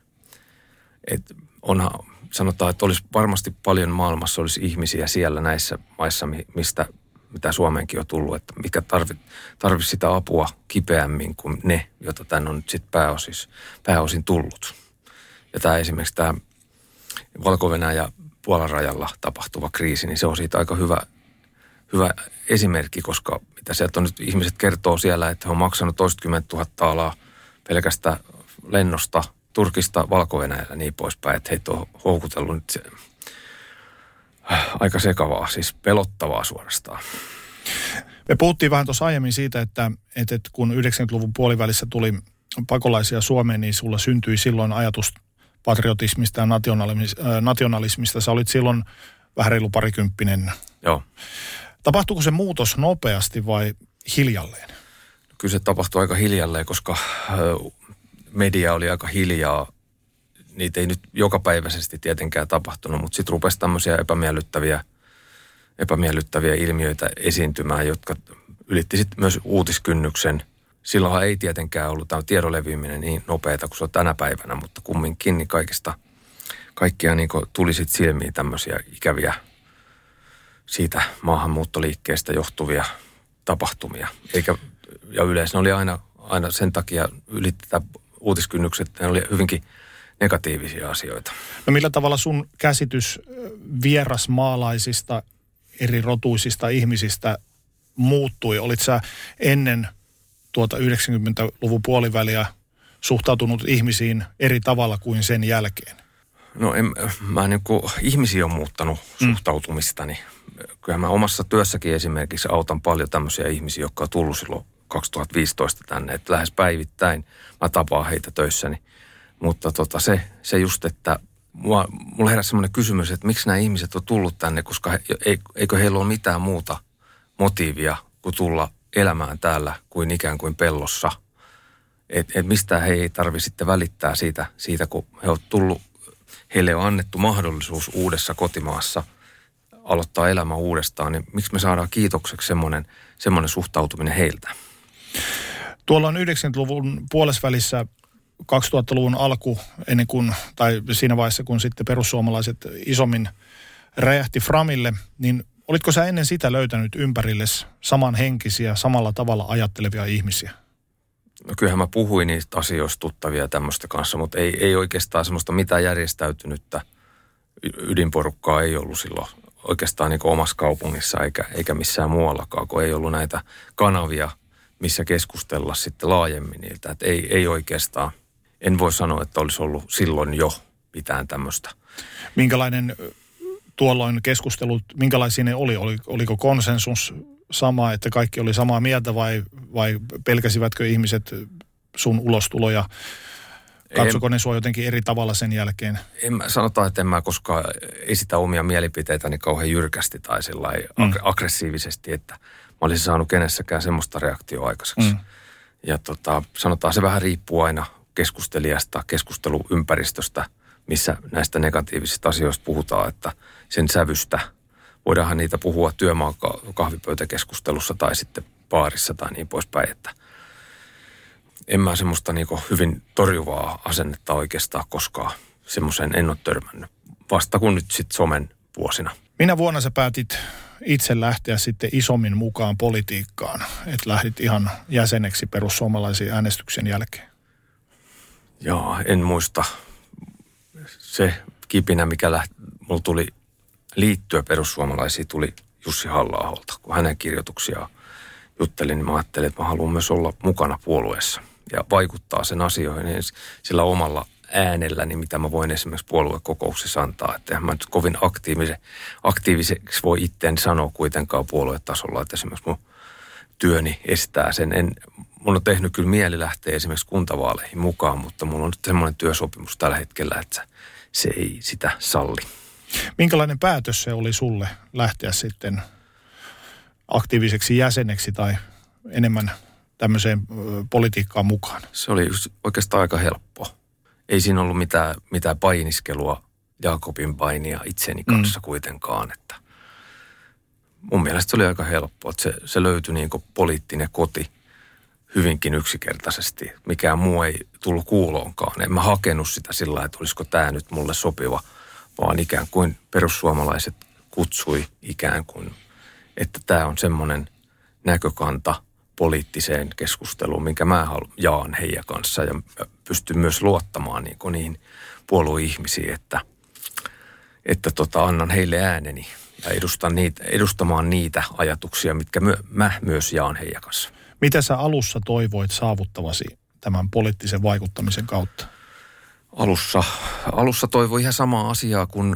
Et onhan, sanotaan, että olisi varmasti paljon maailmassa olisi ihmisiä siellä näissä maissa, mistä mitä Suomeenkin on tullut, että mikä tarvitsisi tarvi sitä apua kipeämmin kuin ne, joita tänne on nyt sitten pääosin, pääosin tullut. Ja tämä esimerkiksi tämä valko ja Puolan rajalla tapahtuva kriisi, niin se on siitä aika hyvä, hyvä esimerkki, koska mitä sieltä on nyt ihmiset kertoo siellä, että he on maksanut toistakymmentä tuhatta alaa pelkästä lennosta Turkista valko ja niin poispäin, että heitä on houkutellut nyt se, äh, aika sekavaa, siis pelottavaa suorastaan. Me puhuttiin vähän tuossa aiemmin siitä, että, että kun 90-luvun puolivälissä tuli pakolaisia Suomeen, niin sulla syntyi silloin ajatus patriotismista ja nationalismista. nationalismista. Sä olit silloin vähän reilu parikymppinen. Joo. Tapahtuuko se muutos nopeasti vai hiljalleen? Kyllä se tapahtui aika hiljalleen, koska media oli aika hiljaa. Niitä ei nyt jokapäiväisesti tietenkään tapahtunut, mutta sitten rupesi tämmöisiä epämiellyttäviä, epämiellyttäviä ilmiöitä esiintymään, jotka ylitti sitten myös uutiskynnyksen. Silloinhan ei tietenkään ollut tämä tiedon leviäminen niin nopeata kuin se on tänä päivänä, mutta kumminkin niin kaikista, kaikkia niin tuli sitten silmiin tämmöisiä ikäviä siitä maahanmuuttoliikkeestä johtuvia tapahtumia. Eikä, ja yleensä ne oli aina, aina sen takia ylitti uutiskynnykset, ne oli hyvinkin negatiivisia asioita. No millä tavalla sun käsitys vierasmaalaisista, eri rotuisista ihmisistä muuttui? Olit sä ennen tuota 90-luvun puoliväliä suhtautunut ihmisiin eri tavalla kuin sen jälkeen? No en, mä niin kuin, ihmisiä on muuttanut mm. suhtautumistani. Kyllähän mä omassa työssäkin esimerkiksi autan paljon tämmöisiä ihmisiä, jotka on tullut silloin 2015 tänne, että lähes päivittäin mä tapaan heitä töissäni. Mutta tota, se, se just, että mua, mulla heräsi semmoinen kysymys, että miksi nämä ihmiset on tullut tänne, koska he, eikö heillä ole mitään muuta motiivia kuin tulla elämään täällä kuin ikään kuin pellossa. Että et mistä he ei tarvitse sitten välittää siitä, siitä, kun he ovat tullut, heille on annettu mahdollisuus uudessa kotimaassa aloittaa elämä uudestaan, niin miksi me saadaan kiitokseksi semmoinen, semmoinen suhtautuminen heiltä? Tuolla on 90-luvun puolesvälissä 2000-luvun alku, ennen kuin, tai siinä vaiheessa, kun sitten perussuomalaiset isommin räjähti Framille, niin olitko sä ennen sitä löytänyt ympärilles samanhenkisiä, samalla tavalla ajattelevia ihmisiä? No kyllähän mä puhuin niistä asioista tuttavia tämmöistä kanssa, mutta ei, ei oikeastaan semmoista mitään järjestäytynyttä ydinporukkaa ei ollut silloin oikeastaan niin omassa kaupungissa eikä, eikä missään muuallakaan, kun ei ollut näitä kanavia, missä keskustella sitten laajemmin niiltä. Että ei, ei oikeastaan, en voi sanoa, että olisi ollut silloin jo mitään tämmöistä. Minkälainen tuolloin keskustelut, minkälaisia ne oli? oli? Oliko konsensus sama, että kaikki oli samaa mieltä vai, vai pelkäsivätkö ihmiset sun ulostuloja Katsoko ne sua jotenkin eri tavalla sen jälkeen? En mä, sanotaan, että en mä koskaan esitä omia mielipiteitäni kauhean jyrkästi tai mm. aggressiivisesti, että mä olisin saanut kenessäkään semmoista reaktioa aikaiseksi. Mm. Ja tota, sanotaan, se vähän riippuu aina keskustelijasta, keskusteluympäristöstä, missä näistä negatiivisista asioista puhutaan, että sen sävystä. Voidaanhan niitä puhua työmaan kahvipöytäkeskustelussa tai sitten baarissa tai niin poispäin, että – en mä semmoista niin hyvin torjuvaa asennetta oikeastaan koskaan semmoiseen en ole törmännyt. Vasta kun nyt sitten somen vuosina. Minä vuonna sä päätit itse lähteä sitten isommin mukaan politiikkaan, että lähdit ihan jäseneksi perussuomalaisiin äänestyksen jälkeen? Joo, en muista. Se kipinä, mikä lähti, mulla tuli liittyä perussuomalaisiin, tuli Jussi halla kun hänen kirjoituksiaan juttelin, niin mä ajattelin, että mä haluan myös olla mukana puolueessa ja vaikuttaa sen asioihin niin sillä omalla äänelläni, mitä mä voin esimerkiksi puoluekokouksessa antaa. Että mä nyt kovin aktiivise, aktiiviseksi voi itteen sanoa kuitenkaan puoluetasolla, että esimerkiksi mun työni estää sen. En, mun on tehnyt kyllä mieli lähteä esimerkiksi kuntavaaleihin mukaan, mutta mulla on nyt semmoinen työsopimus tällä hetkellä, että se ei sitä salli. Minkälainen päätös se oli sulle lähteä sitten aktiiviseksi jäseneksi tai enemmän tämmöiseen politiikkaan mukaan? Se oli just oikeastaan aika helppo. Ei siinä ollut mitään, mitään painiskelua Jaakobin painia itseni kanssa mm. kuitenkaan. Että mun mielestä se oli aika helppo, että se, se löytyi niin poliittinen koti hyvinkin yksinkertaisesti. Mikään muu ei tullut kuuloonkaan. En mä hakenut sitä sillä että olisiko tämä nyt mulle sopiva, vaan ikään kuin perussuomalaiset kutsui ikään kuin, että tämä on semmoinen näkökanta poliittiseen keskusteluun, minkä mä jaan heidän kanssa ja pystyn myös luottamaan niin kuin niihin puolueihmisiin, että, että tota, annan heille ääneni ja edustan niitä, edustamaan niitä ajatuksia, mitkä myö, mä myös jaan heidän kanssa. Mitä sä alussa toivoit saavuttavasi tämän poliittisen vaikuttamisen kautta? Alussa, alussa toivoi ihan samaa asiaa kuin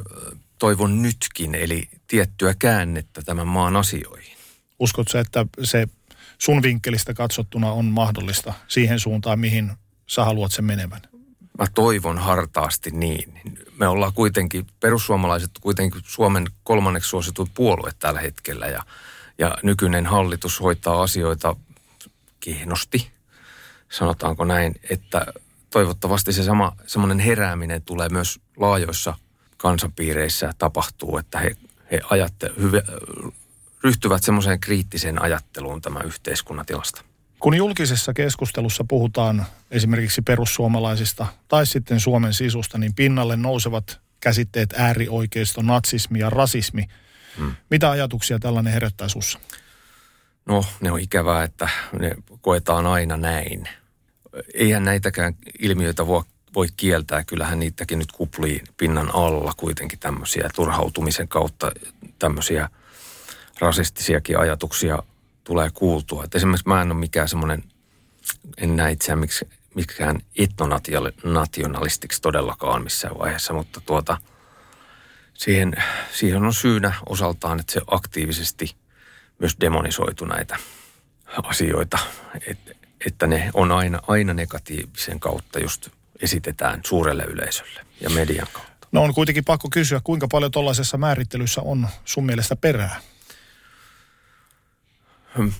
toivon nytkin, eli tiettyä käännettä tämän maan asioihin. Uskotko että se sun vinkkelistä katsottuna on mahdollista siihen suuntaan, mihin sä haluat sen menevän? Mä toivon hartaasti niin. Me ollaan kuitenkin, perussuomalaiset kuitenkin Suomen kolmanneksi suositut puolue tällä hetkellä ja, ja nykyinen hallitus hoitaa asioita kehnosti, sanotaanko näin, että toivottavasti se sama semmoinen herääminen tulee myös laajoissa kansanpiireissä tapahtuu, että he, he ajatte, hyve, ryhtyvät semmoiseen kriittiseen ajatteluun tämän yhteiskunnan tilasta. Kun julkisessa keskustelussa puhutaan esimerkiksi perussuomalaisista tai sitten Suomen sisusta, niin pinnalle nousevat käsitteet äärioikeisto, natsismi ja rasismi. Hmm. Mitä ajatuksia tällainen herättää sussa? No, ne on ikävää, että ne koetaan aina näin. Eihän näitäkään ilmiöitä voi, voi kieltää. Kyllähän niitäkin nyt kuplii pinnan alla kuitenkin tämmöisiä turhautumisen kautta tämmöisiä rasistisiakin ajatuksia tulee kuultua. Et esimerkiksi mä en ole mikään semmoinen, en näe itseään miksi, mikään etnonationalistiksi todellakaan missään vaiheessa, mutta tuota, siihen, siihen on syynä osaltaan, että se aktiivisesti myös demonisoitu näitä asioita, että, että ne on aina, aina negatiivisen kautta just esitetään suurelle yleisölle ja median kautta. No on kuitenkin pakko kysyä, kuinka paljon tuollaisessa määrittelyssä on sun mielestä perää?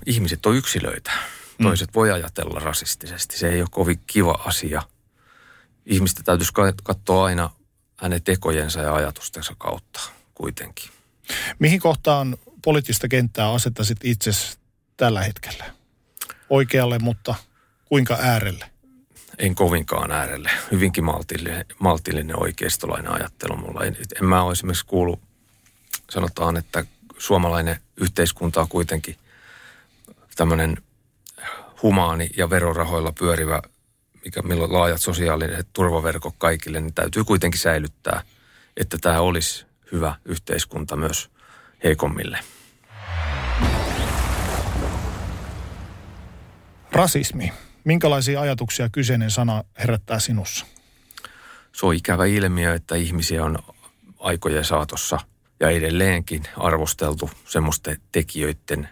ihmiset on yksilöitä. Mm. Toiset mm. voi ajatella rasistisesti. Se ei ole kovin kiva asia. Ihmistä täytyisi katsoa aina hänen tekojensa ja ajatustensa kautta kuitenkin. Mihin kohtaan poliittista kenttää asettaisit itse tällä hetkellä? Oikealle, mutta kuinka äärelle? En kovinkaan äärelle. Hyvinkin maltillinen, maltillinen oikeistolainen ajattelu mulla. En, en mä ole esimerkiksi kuullut, sanotaan, että suomalainen yhteiskunta on kuitenkin tämmöinen humaani ja verorahoilla pyörivä, mikä, milloin laajat sosiaaliset turvaverkot kaikille, niin täytyy kuitenkin säilyttää, että tämä olisi hyvä yhteiskunta myös heikommille. Rasismi. Minkälaisia ajatuksia kyseinen sana herättää sinussa? Se on ikävä ilmiö, että ihmisiä on aikojen saatossa ja edelleenkin arvosteltu semmoisten tekijöiden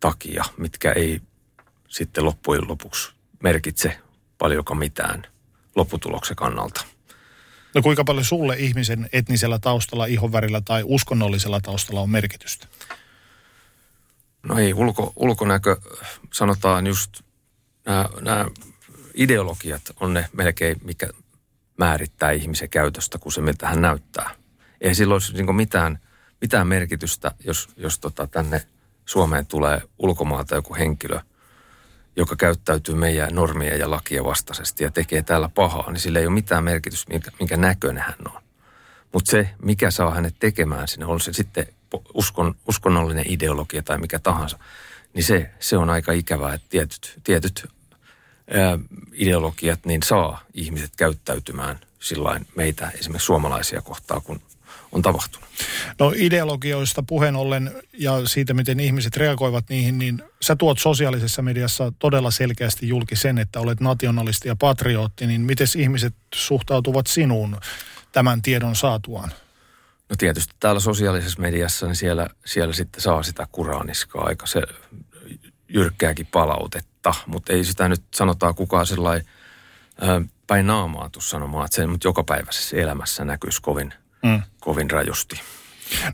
takia, mitkä ei sitten loppujen lopuksi merkitse paljonkaan mitään lopputuloksen kannalta. No kuinka paljon sulle ihmisen etnisellä taustalla, ihonvärillä tai uskonnollisella taustalla on merkitystä? No ei, ulko, ulkonäkö, sanotaan just nämä, nämä ideologiat on ne melkein, mikä määrittää ihmisen käytöstä, kun se miltä hän näyttää. Ei silloin olisi niin mitään, mitään merkitystä, jos, jos tota tänne Suomeen tulee ulkomaalta joku henkilö, joka käyttäytyy meidän normia ja lakia vastaisesti ja tekee täällä pahaa, niin sillä ei ole mitään merkitystä, minkä, minkä näköinen hän on. Mutta se, mikä saa hänet tekemään sinne, on se sitten uskon, uskonnollinen ideologia tai mikä tahansa, niin se, se on aika ikävää, että tietyt, tietyt ää, ideologiat niin saa ihmiset käyttäytymään sillain meitä esimerkiksi suomalaisia kohtaa, kun on tapahtunut? No ideologioista puheen ollen ja siitä, miten ihmiset reagoivat niihin, niin sä tuot sosiaalisessa mediassa todella selkeästi julki sen, että olet nationalisti ja patriotti, niin miten ihmiset suhtautuvat sinuun tämän tiedon saatuaan? No tietysti täällä sosiaalisessa mediassa, niin siellä, siellä sitten saa sitä kuraaniskaa aika se jyrkkääkin palautetta, mutta ei sitä nyt sanotaan kukaan sellainen päin naamaa sanomaan, että se mutta jokapäiväisessä elämässä näkyisi kovin – mm. kovin rajusti.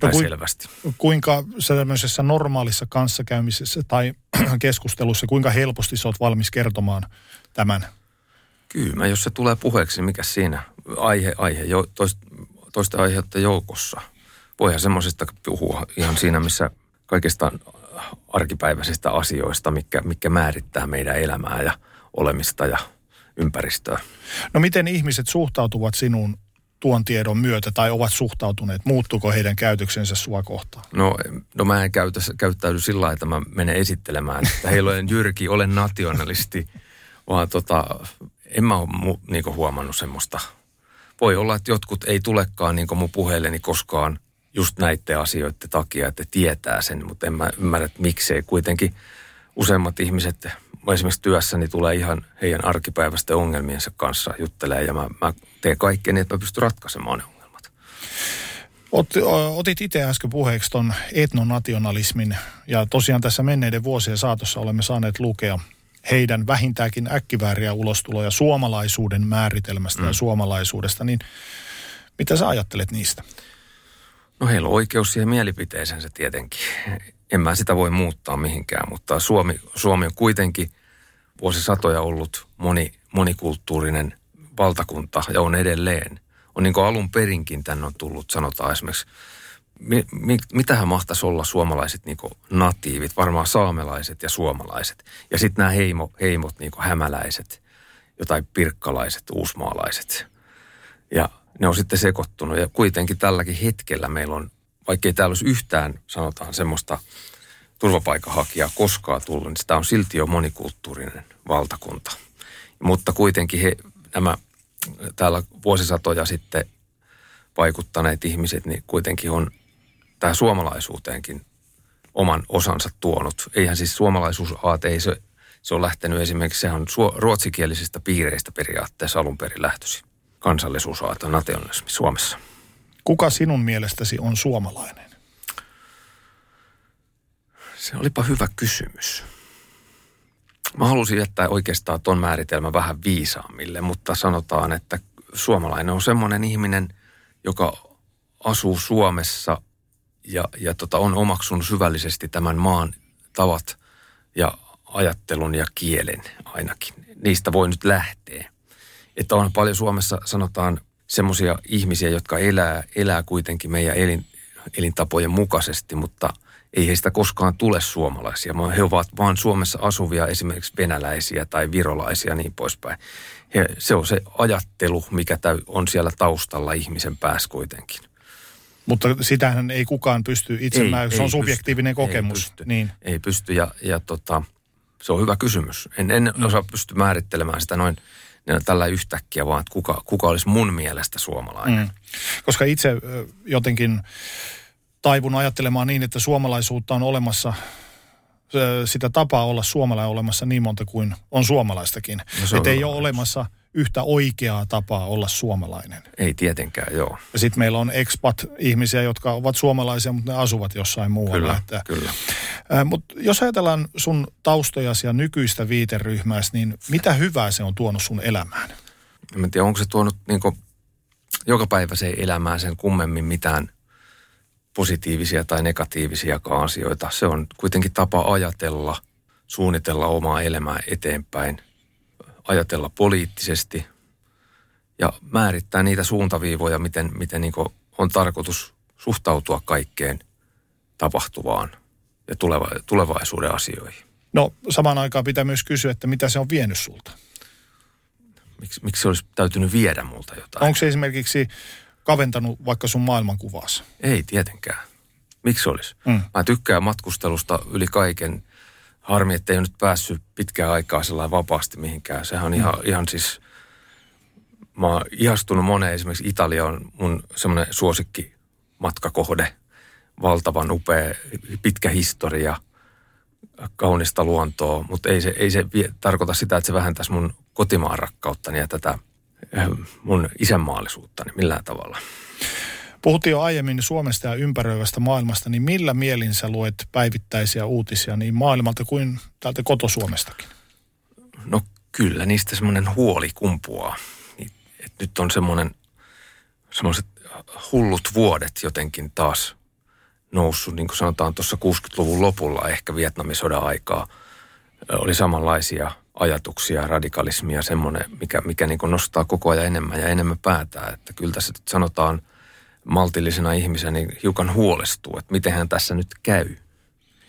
Tai kui- selvästi. Kuinka sä tämmöisessä normaalissa kanssakäymisessä tai [CLEARS THROAT] keskustelussa, kuinka helposti sä oot valmis kertomaan tämän? Kyllä, jos se tulee puheeksi, niin mikä siinä? Aihe, aihe, jo, toist, toista aihetta joukossa. Voihan semmoisesta puhua ihan siinä, missä kaikista arkipäiväisistä asioista, mikä, mikä määrittää meidän elämää ja olemista ja ympäristöä. No miten ihmiset suhtautuvat sinuun tuon tiedon myötä tai ovat suhtautuneet? Muuttuuko heidän käytöksensä sua kohtaan? No, no mä en käytä, käyttäydy sillä lailla, että mä menen esittelemään, että hei, olen Jyrki, olen nationalisti, vaan tota, en mä ole mu, niinku huomannut semmoista. Voi olla, että jotkut ei tulekaan niinku mun puheelleni koskaan just näiden asioiden takia, että tietää sen, mutta en mä ymmärrä, että miksei. Kuitenkin useimmat ihmiset, esimerkiksi työssäni tulee ihan heidän arkipäiväisten ongelmiensa kanssa juttelee ja mä, mä teen kaikkeni, että mä pystyn ratkaisemaan ne ongelmat. Ot, otit itse äsken puheeksi ton etnonationalismin ja tosiaan tässä menneiden vuosien saatossa olemme saaneet lukea heidän vähintäänkin äkkivääriä ulostuloja suomalaisuuden määritelmästä mm. ja suomalaisuudesta, niin mitä sä ajattelet niistä? No heillä on oikeus siihen mielipiteeseensä tietenkin. En mä sitä voi muuttaa mihinkään, mutta Suomi, Suomi on kuitenkin vuosisatoja ollut moni, monikulttuurinen valtakunta ja on edelleen. On niin kuin alun perinkin tänne on tullut, sanotaan esimerkiksi, mi, mi, mitähän mahtaisi olla suomalaiset niin natiivit, varmaan saamelaiset ja suomalaiset. Ja sitten nämä heimo, heimot, niin hämäläiset, jotain pirkkalaiset, uusmaalaiset. Ja ne on sitten sekoittunut ja kuitenkin tälläkin hetkellä meillä on, vaikkei täällä olisi yhtään sanotaan semmoista turvapaikanhakijaa koskaan tullut, niin sitä on silti jo monikulttuurinen valtakunta. Mutta kuitenkin he, nämä täällä vuosisatoja sitten vaikuttaneet ihmiset, niin kuitenkin on tähän suomalaisuuteenkin oman osansa tuonut. Eihän siis suomalaisuusaate, ei se, se on lähtenyt esimerkiksi, sehän on ruotsikielisistä piireistä periaatteessa alun perin lähtöisin. Kansallisuusaate, nationalismi Suomessa. Kuka sinun mielestäsi on suomalainen? Se olipa hyvä kysymys. Mä halusin jättää oikeastaan ton määritelmän vähän viisaammille, mutta sanotaan, että suomalainen on semmoinen ihminen, joka asuu Suomessa ja, ja tota, on omaksunut syvällisesti tämän maan tavat ja ajattelun ja kielen ainakin. Niistä voi nyt lähteä. Että on paljon Suomessa sanotaan semmoisia ihmisiä, jotka elää, elää kuitenkin meidän elin, elintapojen mukaisesti, mutta ei heistä koskaan tule suomalaisia. He ovat vain Suomessa asuvia esimerkiksi venäläisiä tai virolaisia niin poispäin. He, se on se ajattelu, mikä on siellä taustalla ihmisen päässä kuitenkin. Mutta sitähän ei kukaan pysty itse Ei, mä, se ei on subjektiivinen pysty. kokemus. Ei pysty. Niin. Ei pysty ja, ja tota, se on hyvä kysymys. En, en mm. osaa pysty määrittelemään sitä noin tällä yhtäkkiä, vaan että kuka, kuka olisi mun mielestä suomalainen. Mm. Koska itse jotenkin taivun ajattelemaan niin, että suomalaisuutta on olemassa, sitä tapaa olla suomalainen olemassa niin monta kuin on suomalaistakin. No että ei ole olemassa yhtä oikeaa tapaa olla suomalainen. Ei tietenkään, joo. Ja sitten meillä on expat-ihmisiä, jotka ovat suomalaisia, mutta ne asuvat jossain muualla. Kyllä, Että, kyllä. mutta jos ajatellaan sun taustojasi ja nykyistä viiteryhmääsi, niin mitä hyvää se on tuonut sun elämään? En tiedä, onko se tuonut niin joka päivä se elämään sen kummemmin mitään positiivisia tai negatiivisiakaan asioita. Se on kuitenkin tapa ajatella, suunnitella omaa elämää eteenpäin, ajatella poliittisesti ja määrittää niitä suuntaviivoja, miten, miten niin on tarkoitus suhtautua kaikkeen tapahtuvaan ja tuleva, tulevaisuuden asioihin. No samaan aikaan pitää myös kysyä, että mitä se on vienyt sulta. Miksi, miksi se olisi täytynyt viedä multa jotain? Onko se esimerkiksi kaventanut vaikka sun maailmankuvasi? Ei tietenkään. Miksi olisi? Mm. Mä tykkään matkustelusta yli kaiken. Harmi, että ei ole nyt päässyt pitkään aikaa sellainen vapaasti mihinkään. Sehän on ihan, ihan siis... Mä oon ihastunut moneen. Esimerkiksi Italia on mun semmoinen suosikki matkakohde. Valtavan upea, pitkä historia, kaunista luontoa. Mutta ei se, ei se vie, tarkoita sitä, että se vähentäisi mun kotimaan rakkauttani ja tätä eh, mun isänmaallisuuttani millään tavalla. Puhuttiin jo aiemmin Suomesta ja ympäröivästä maailmasta, niin millä mielin sä luet päivittäisiä uutisia niin maailmalta kuin täältä kotosuomestakin? No kyllä, niistä semmoinen huoli kumpuaa. Niin, Et nyt on semmoinen, semmoiset hullut vuodet jotenkin taas noussut, niin kuin sanotaan tuossa 60-luvun lopulla, ehkä Vietnamin sodan aikaa, oli samanlaisia ajatuksia, radikalismia, semmoinen, mikä, mikä niin nostaa koko ajan enemmän ja enemmän päätään. Että kyllä tässä sanotaan maltillisena ihmisenä niin hiukan huolestuu, että miten hän tässä nyt käy.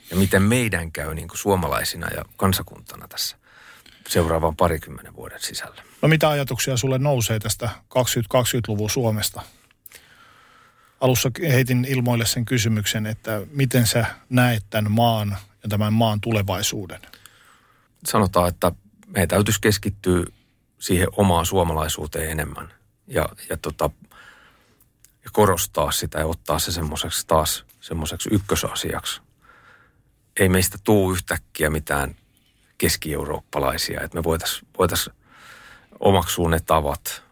Ja miten meidän käy niin kuin suomalaisina ja kansakuntana tässä seuraavan parikymmenen vuoden sisällä. No mitä ajatuksia sulle nousee tästä 2020-luvun Suomesta? Alussa heitin ilmoille sen kysymyksen, että miten sä näet tämän maan ja tämän maan tulevaisuuden? Sanotaan, että meidän täytyisi keskittyä siihen omaan suomalaisuuteen enemmän ja, ja, tota, ja korostaa sitä ja ottaa se semmoiseksi taas semmoiseksi ykkösasiaksi. Ei meistä tuu yhtäkkiä mitään keski-eurooppalaisia, että me voitaisiin voitais omaksua ne tavat.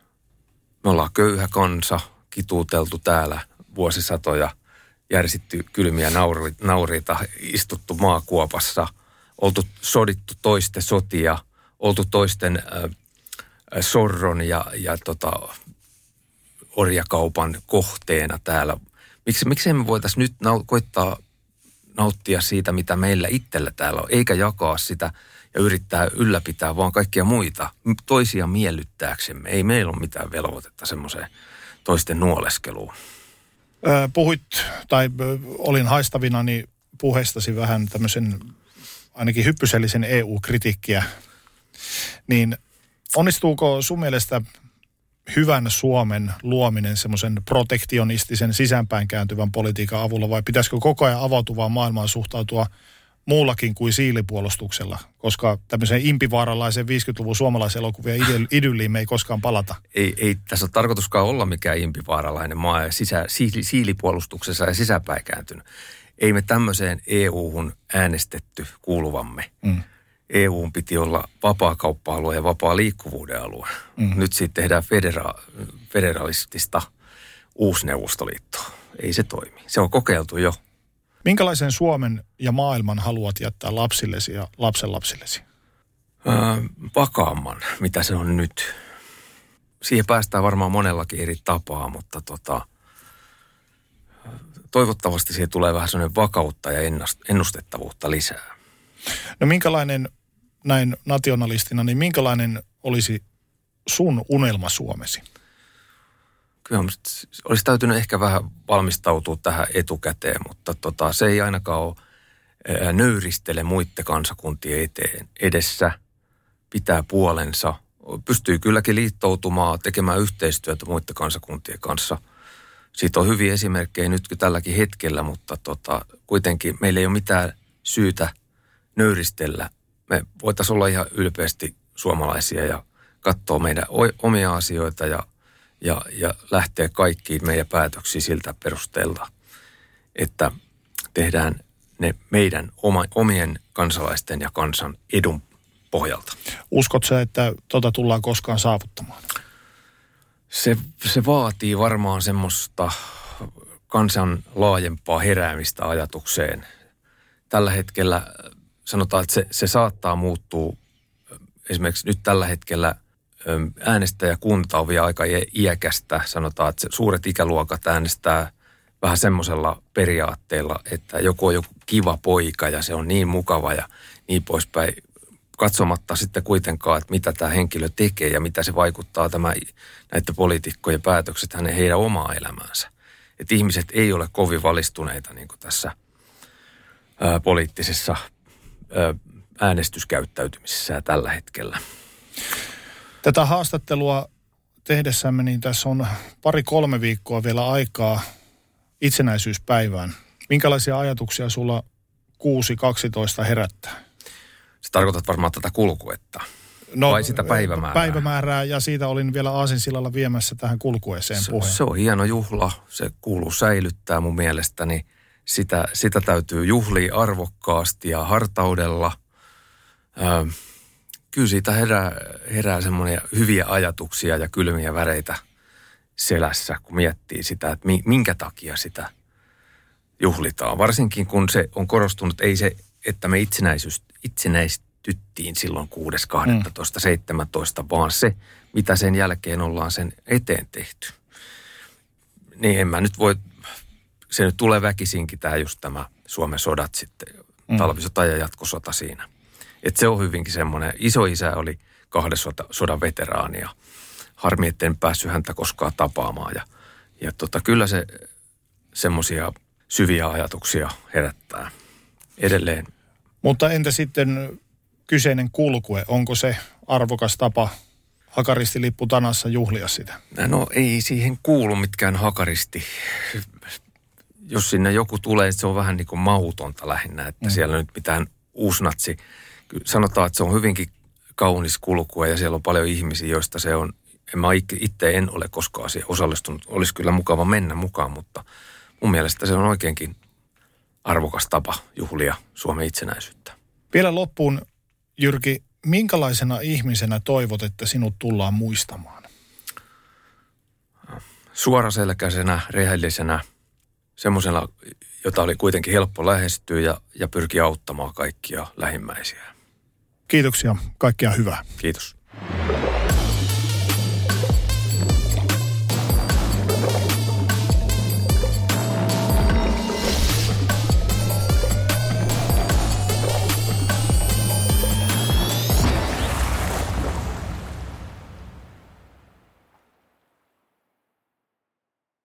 Me ollaan köyhä kansa, kituuteltu täällä vuosisatoja, järsitty kylmiä nauriita, istuttu maakuopassa, oltu sodittu toisten sotia, oltu toisten äh, sorron ja, ja tota, orjakaupan kohteena täällä. Miksi, miksi me voitaisiin nyt nau- koittaa nauttia siitä, mitä meillä itsellä täällä on, eikä jakaa sitä ja yrittää ylläpitää vaan kaikkia muita toisia miellyttääksemme. Ei meillä ole mitään velvoitetta semmoiseen toisten nuoleskeluun. Puhuit, tai olin haistavinani puheestasi vähän tämmöisen ainakin hyppysellisen EU-kritiikkiä. Niin onnistuuko sun mielestä hyvän Suomen luominen semmoisen protektionistisen sisäänpäin kääntyvän politiikan avulla vai pitäisikö koko ajan avautuvaan maailmaan suhtautua muullakin kuin siilipuolustuksella, koska tämmöiseen impivaaralaiseen 50-luvun suomalaiselokuvien idylliin me ei koskaan palata. Ei, ei tässä ole tarkoituskaan olla mikään impivaaralainen maa ja sisä, siili, siilipuolustuksessa ja sisäpäin kääntynyt. Ei me tämmöiseen EU-hun äänestetty kuuluvamme. Mm. EUn piti olla vapaa-kauppa-alue ja vapaa liikkuvuuden alue. Mm. Nyt siitä tehdään federa- federalistista uusneuvostoliittoa. Ei se toimi. Se on kokeiltu jo. Minkälaisen Suomen ja maailman haluat jättää lapsillesi ja lapsenlapsillesi? Öö, vakaamman, mitä se on nyt. Siihen päästään varmaan monellakin eri tapaa, mutta tota, toivottavasti siihen tulee vähän sellainen vakautta ja ennustettavuutta lisää. No minkälainen näin nationalistina, niin minkälainen olisi sun unelma Suomesi? Kyllä olisi täytynyt ehkä vähän valmistautua tähän etukäteen, mutta tota, se ei ainakaan ole nöyristele muiden kansakuntien eteen edessä, pitää puolensa, pystyy kylläkin liittoutumaan, tekemään yhteistyötä muiden kansakuntien kanssa. Siitä on hyviä esimerkkejä nyt tälläkin hetkellä, mutta tota, kuitenkin meillä ei ole mitään syytä nöyristellä me voitaisiin olla ihan ylpeästi suomalaisia ja katsoa meidän omia asioita ja, ja, ja lähteä kaikkiin meidän päätöksiin siltä perusteelta, että tehdään ne meidän oma, omien kansalaisten ja kansan edun pohjalta. Uskotko että tota tullaan koskaan saavuttamaan? Se, se vaatii varmaan semmoista kansan laajempaa heräämistä ajatukseen. Tällä hetkellä sanotaan, että se, se saattaa muuttua. Esimerkiksi nyt tällä hetkellä äänestäjäkunta on vielä aika iäkästä. Sanotaan, että suuret ikäluokat äänestää vähän semmoisella periaatteella, että joku on joku kiva poika ja se on niin mukava ja niin poispäin. Katsomatta sitten kuitenkaan, että mitä tämä henkilö tekee ja mitä se vaikuttaa tämä, näiden poliitikkojen päätökset hänen heidän omaa elämäänsä. Että ihmiset ei ole kovin valistuneita niin tässä ää, poliittisessa äänestyskäyttäytymisessä tällä hetkellä. Tätä haastattelua tehdessämme, niin tässä on pari-kolme viikkoa vielä aikaa itsenäisyyspäivään. Minkälaisia ajatuksia sulla 6.12 herättää? Se tarkoitat varmaan tätä kulkuetta. No, vai sitä päivämäärää? Päivämäärää ja siitä olin vielä Aasinsillalla viemässä tähän kulkueeseen se, puheen. Se on hieno juhla, se kuuluu säilyttää mun mielestäni – sitä, sitä täytyy juhlia arvokkaasti ja hartaudella. Ö, kyllä siitä herää, herää semmoisia hyviä ajatuksia ja kylmiä väreitä selässä, kun miettii sitä, että minkä takia sitä juhlitaan. Varsinkin kun se on korostunut, ei se, että me itsenäisyys, itsenäistyttiin silloin 6.12.17, mm. vaan se, mitä sen jälkeen ollaan sen eteen tehty. Niin en mä nyt voi se nyt tulee väkisinkin tämä just tämä Suomen sodat sitten, mm. talvisota ja jatkosota siinä. Et se on hyvinkin semmoinen, iso isä oli kahden sota, sodan veteraani ja harmi, etten päässyt häntä koskaan tapaamaan. Ja, ja tota, kyllä se semmoisia syviä ajatuksia herättää edelleen. Mutta entä sitten kyseinen kulkue, onko se arvokas tapa hakaristilippu tanassa juhlia sitä? No ei siihen kuulu mitkään hakaristi. Jos sinne joku tulee, se on vähän niin kuin mautonta lähinnä, että mm. siellä nyt mitään uusnatsi. Sanotaan, että se on hyvinkin kaunis kulkue ja siellä on paljon ihmisiä, joista se on, en mä itse en ole koskaan siihen osallistunut. Olisi kyllä mukava mennä mukaan, mutta mun mielestä se on oikeinkin arvokas tapa juhlia Suomen itsenäisyyttä. Vielä loppuun, Jyrki, minkälaisena ihmisenä toivot, että sinut tullaan muistamaan? Suoraselkäisenä, rehellisenä, semmoisena, jota oli kuitenkin helppo lähestyä ja, ja pyrkiä auttamaan kaikkia lähimmäisiä. Kiitoksia, kaikkia hyvää. Kiitos.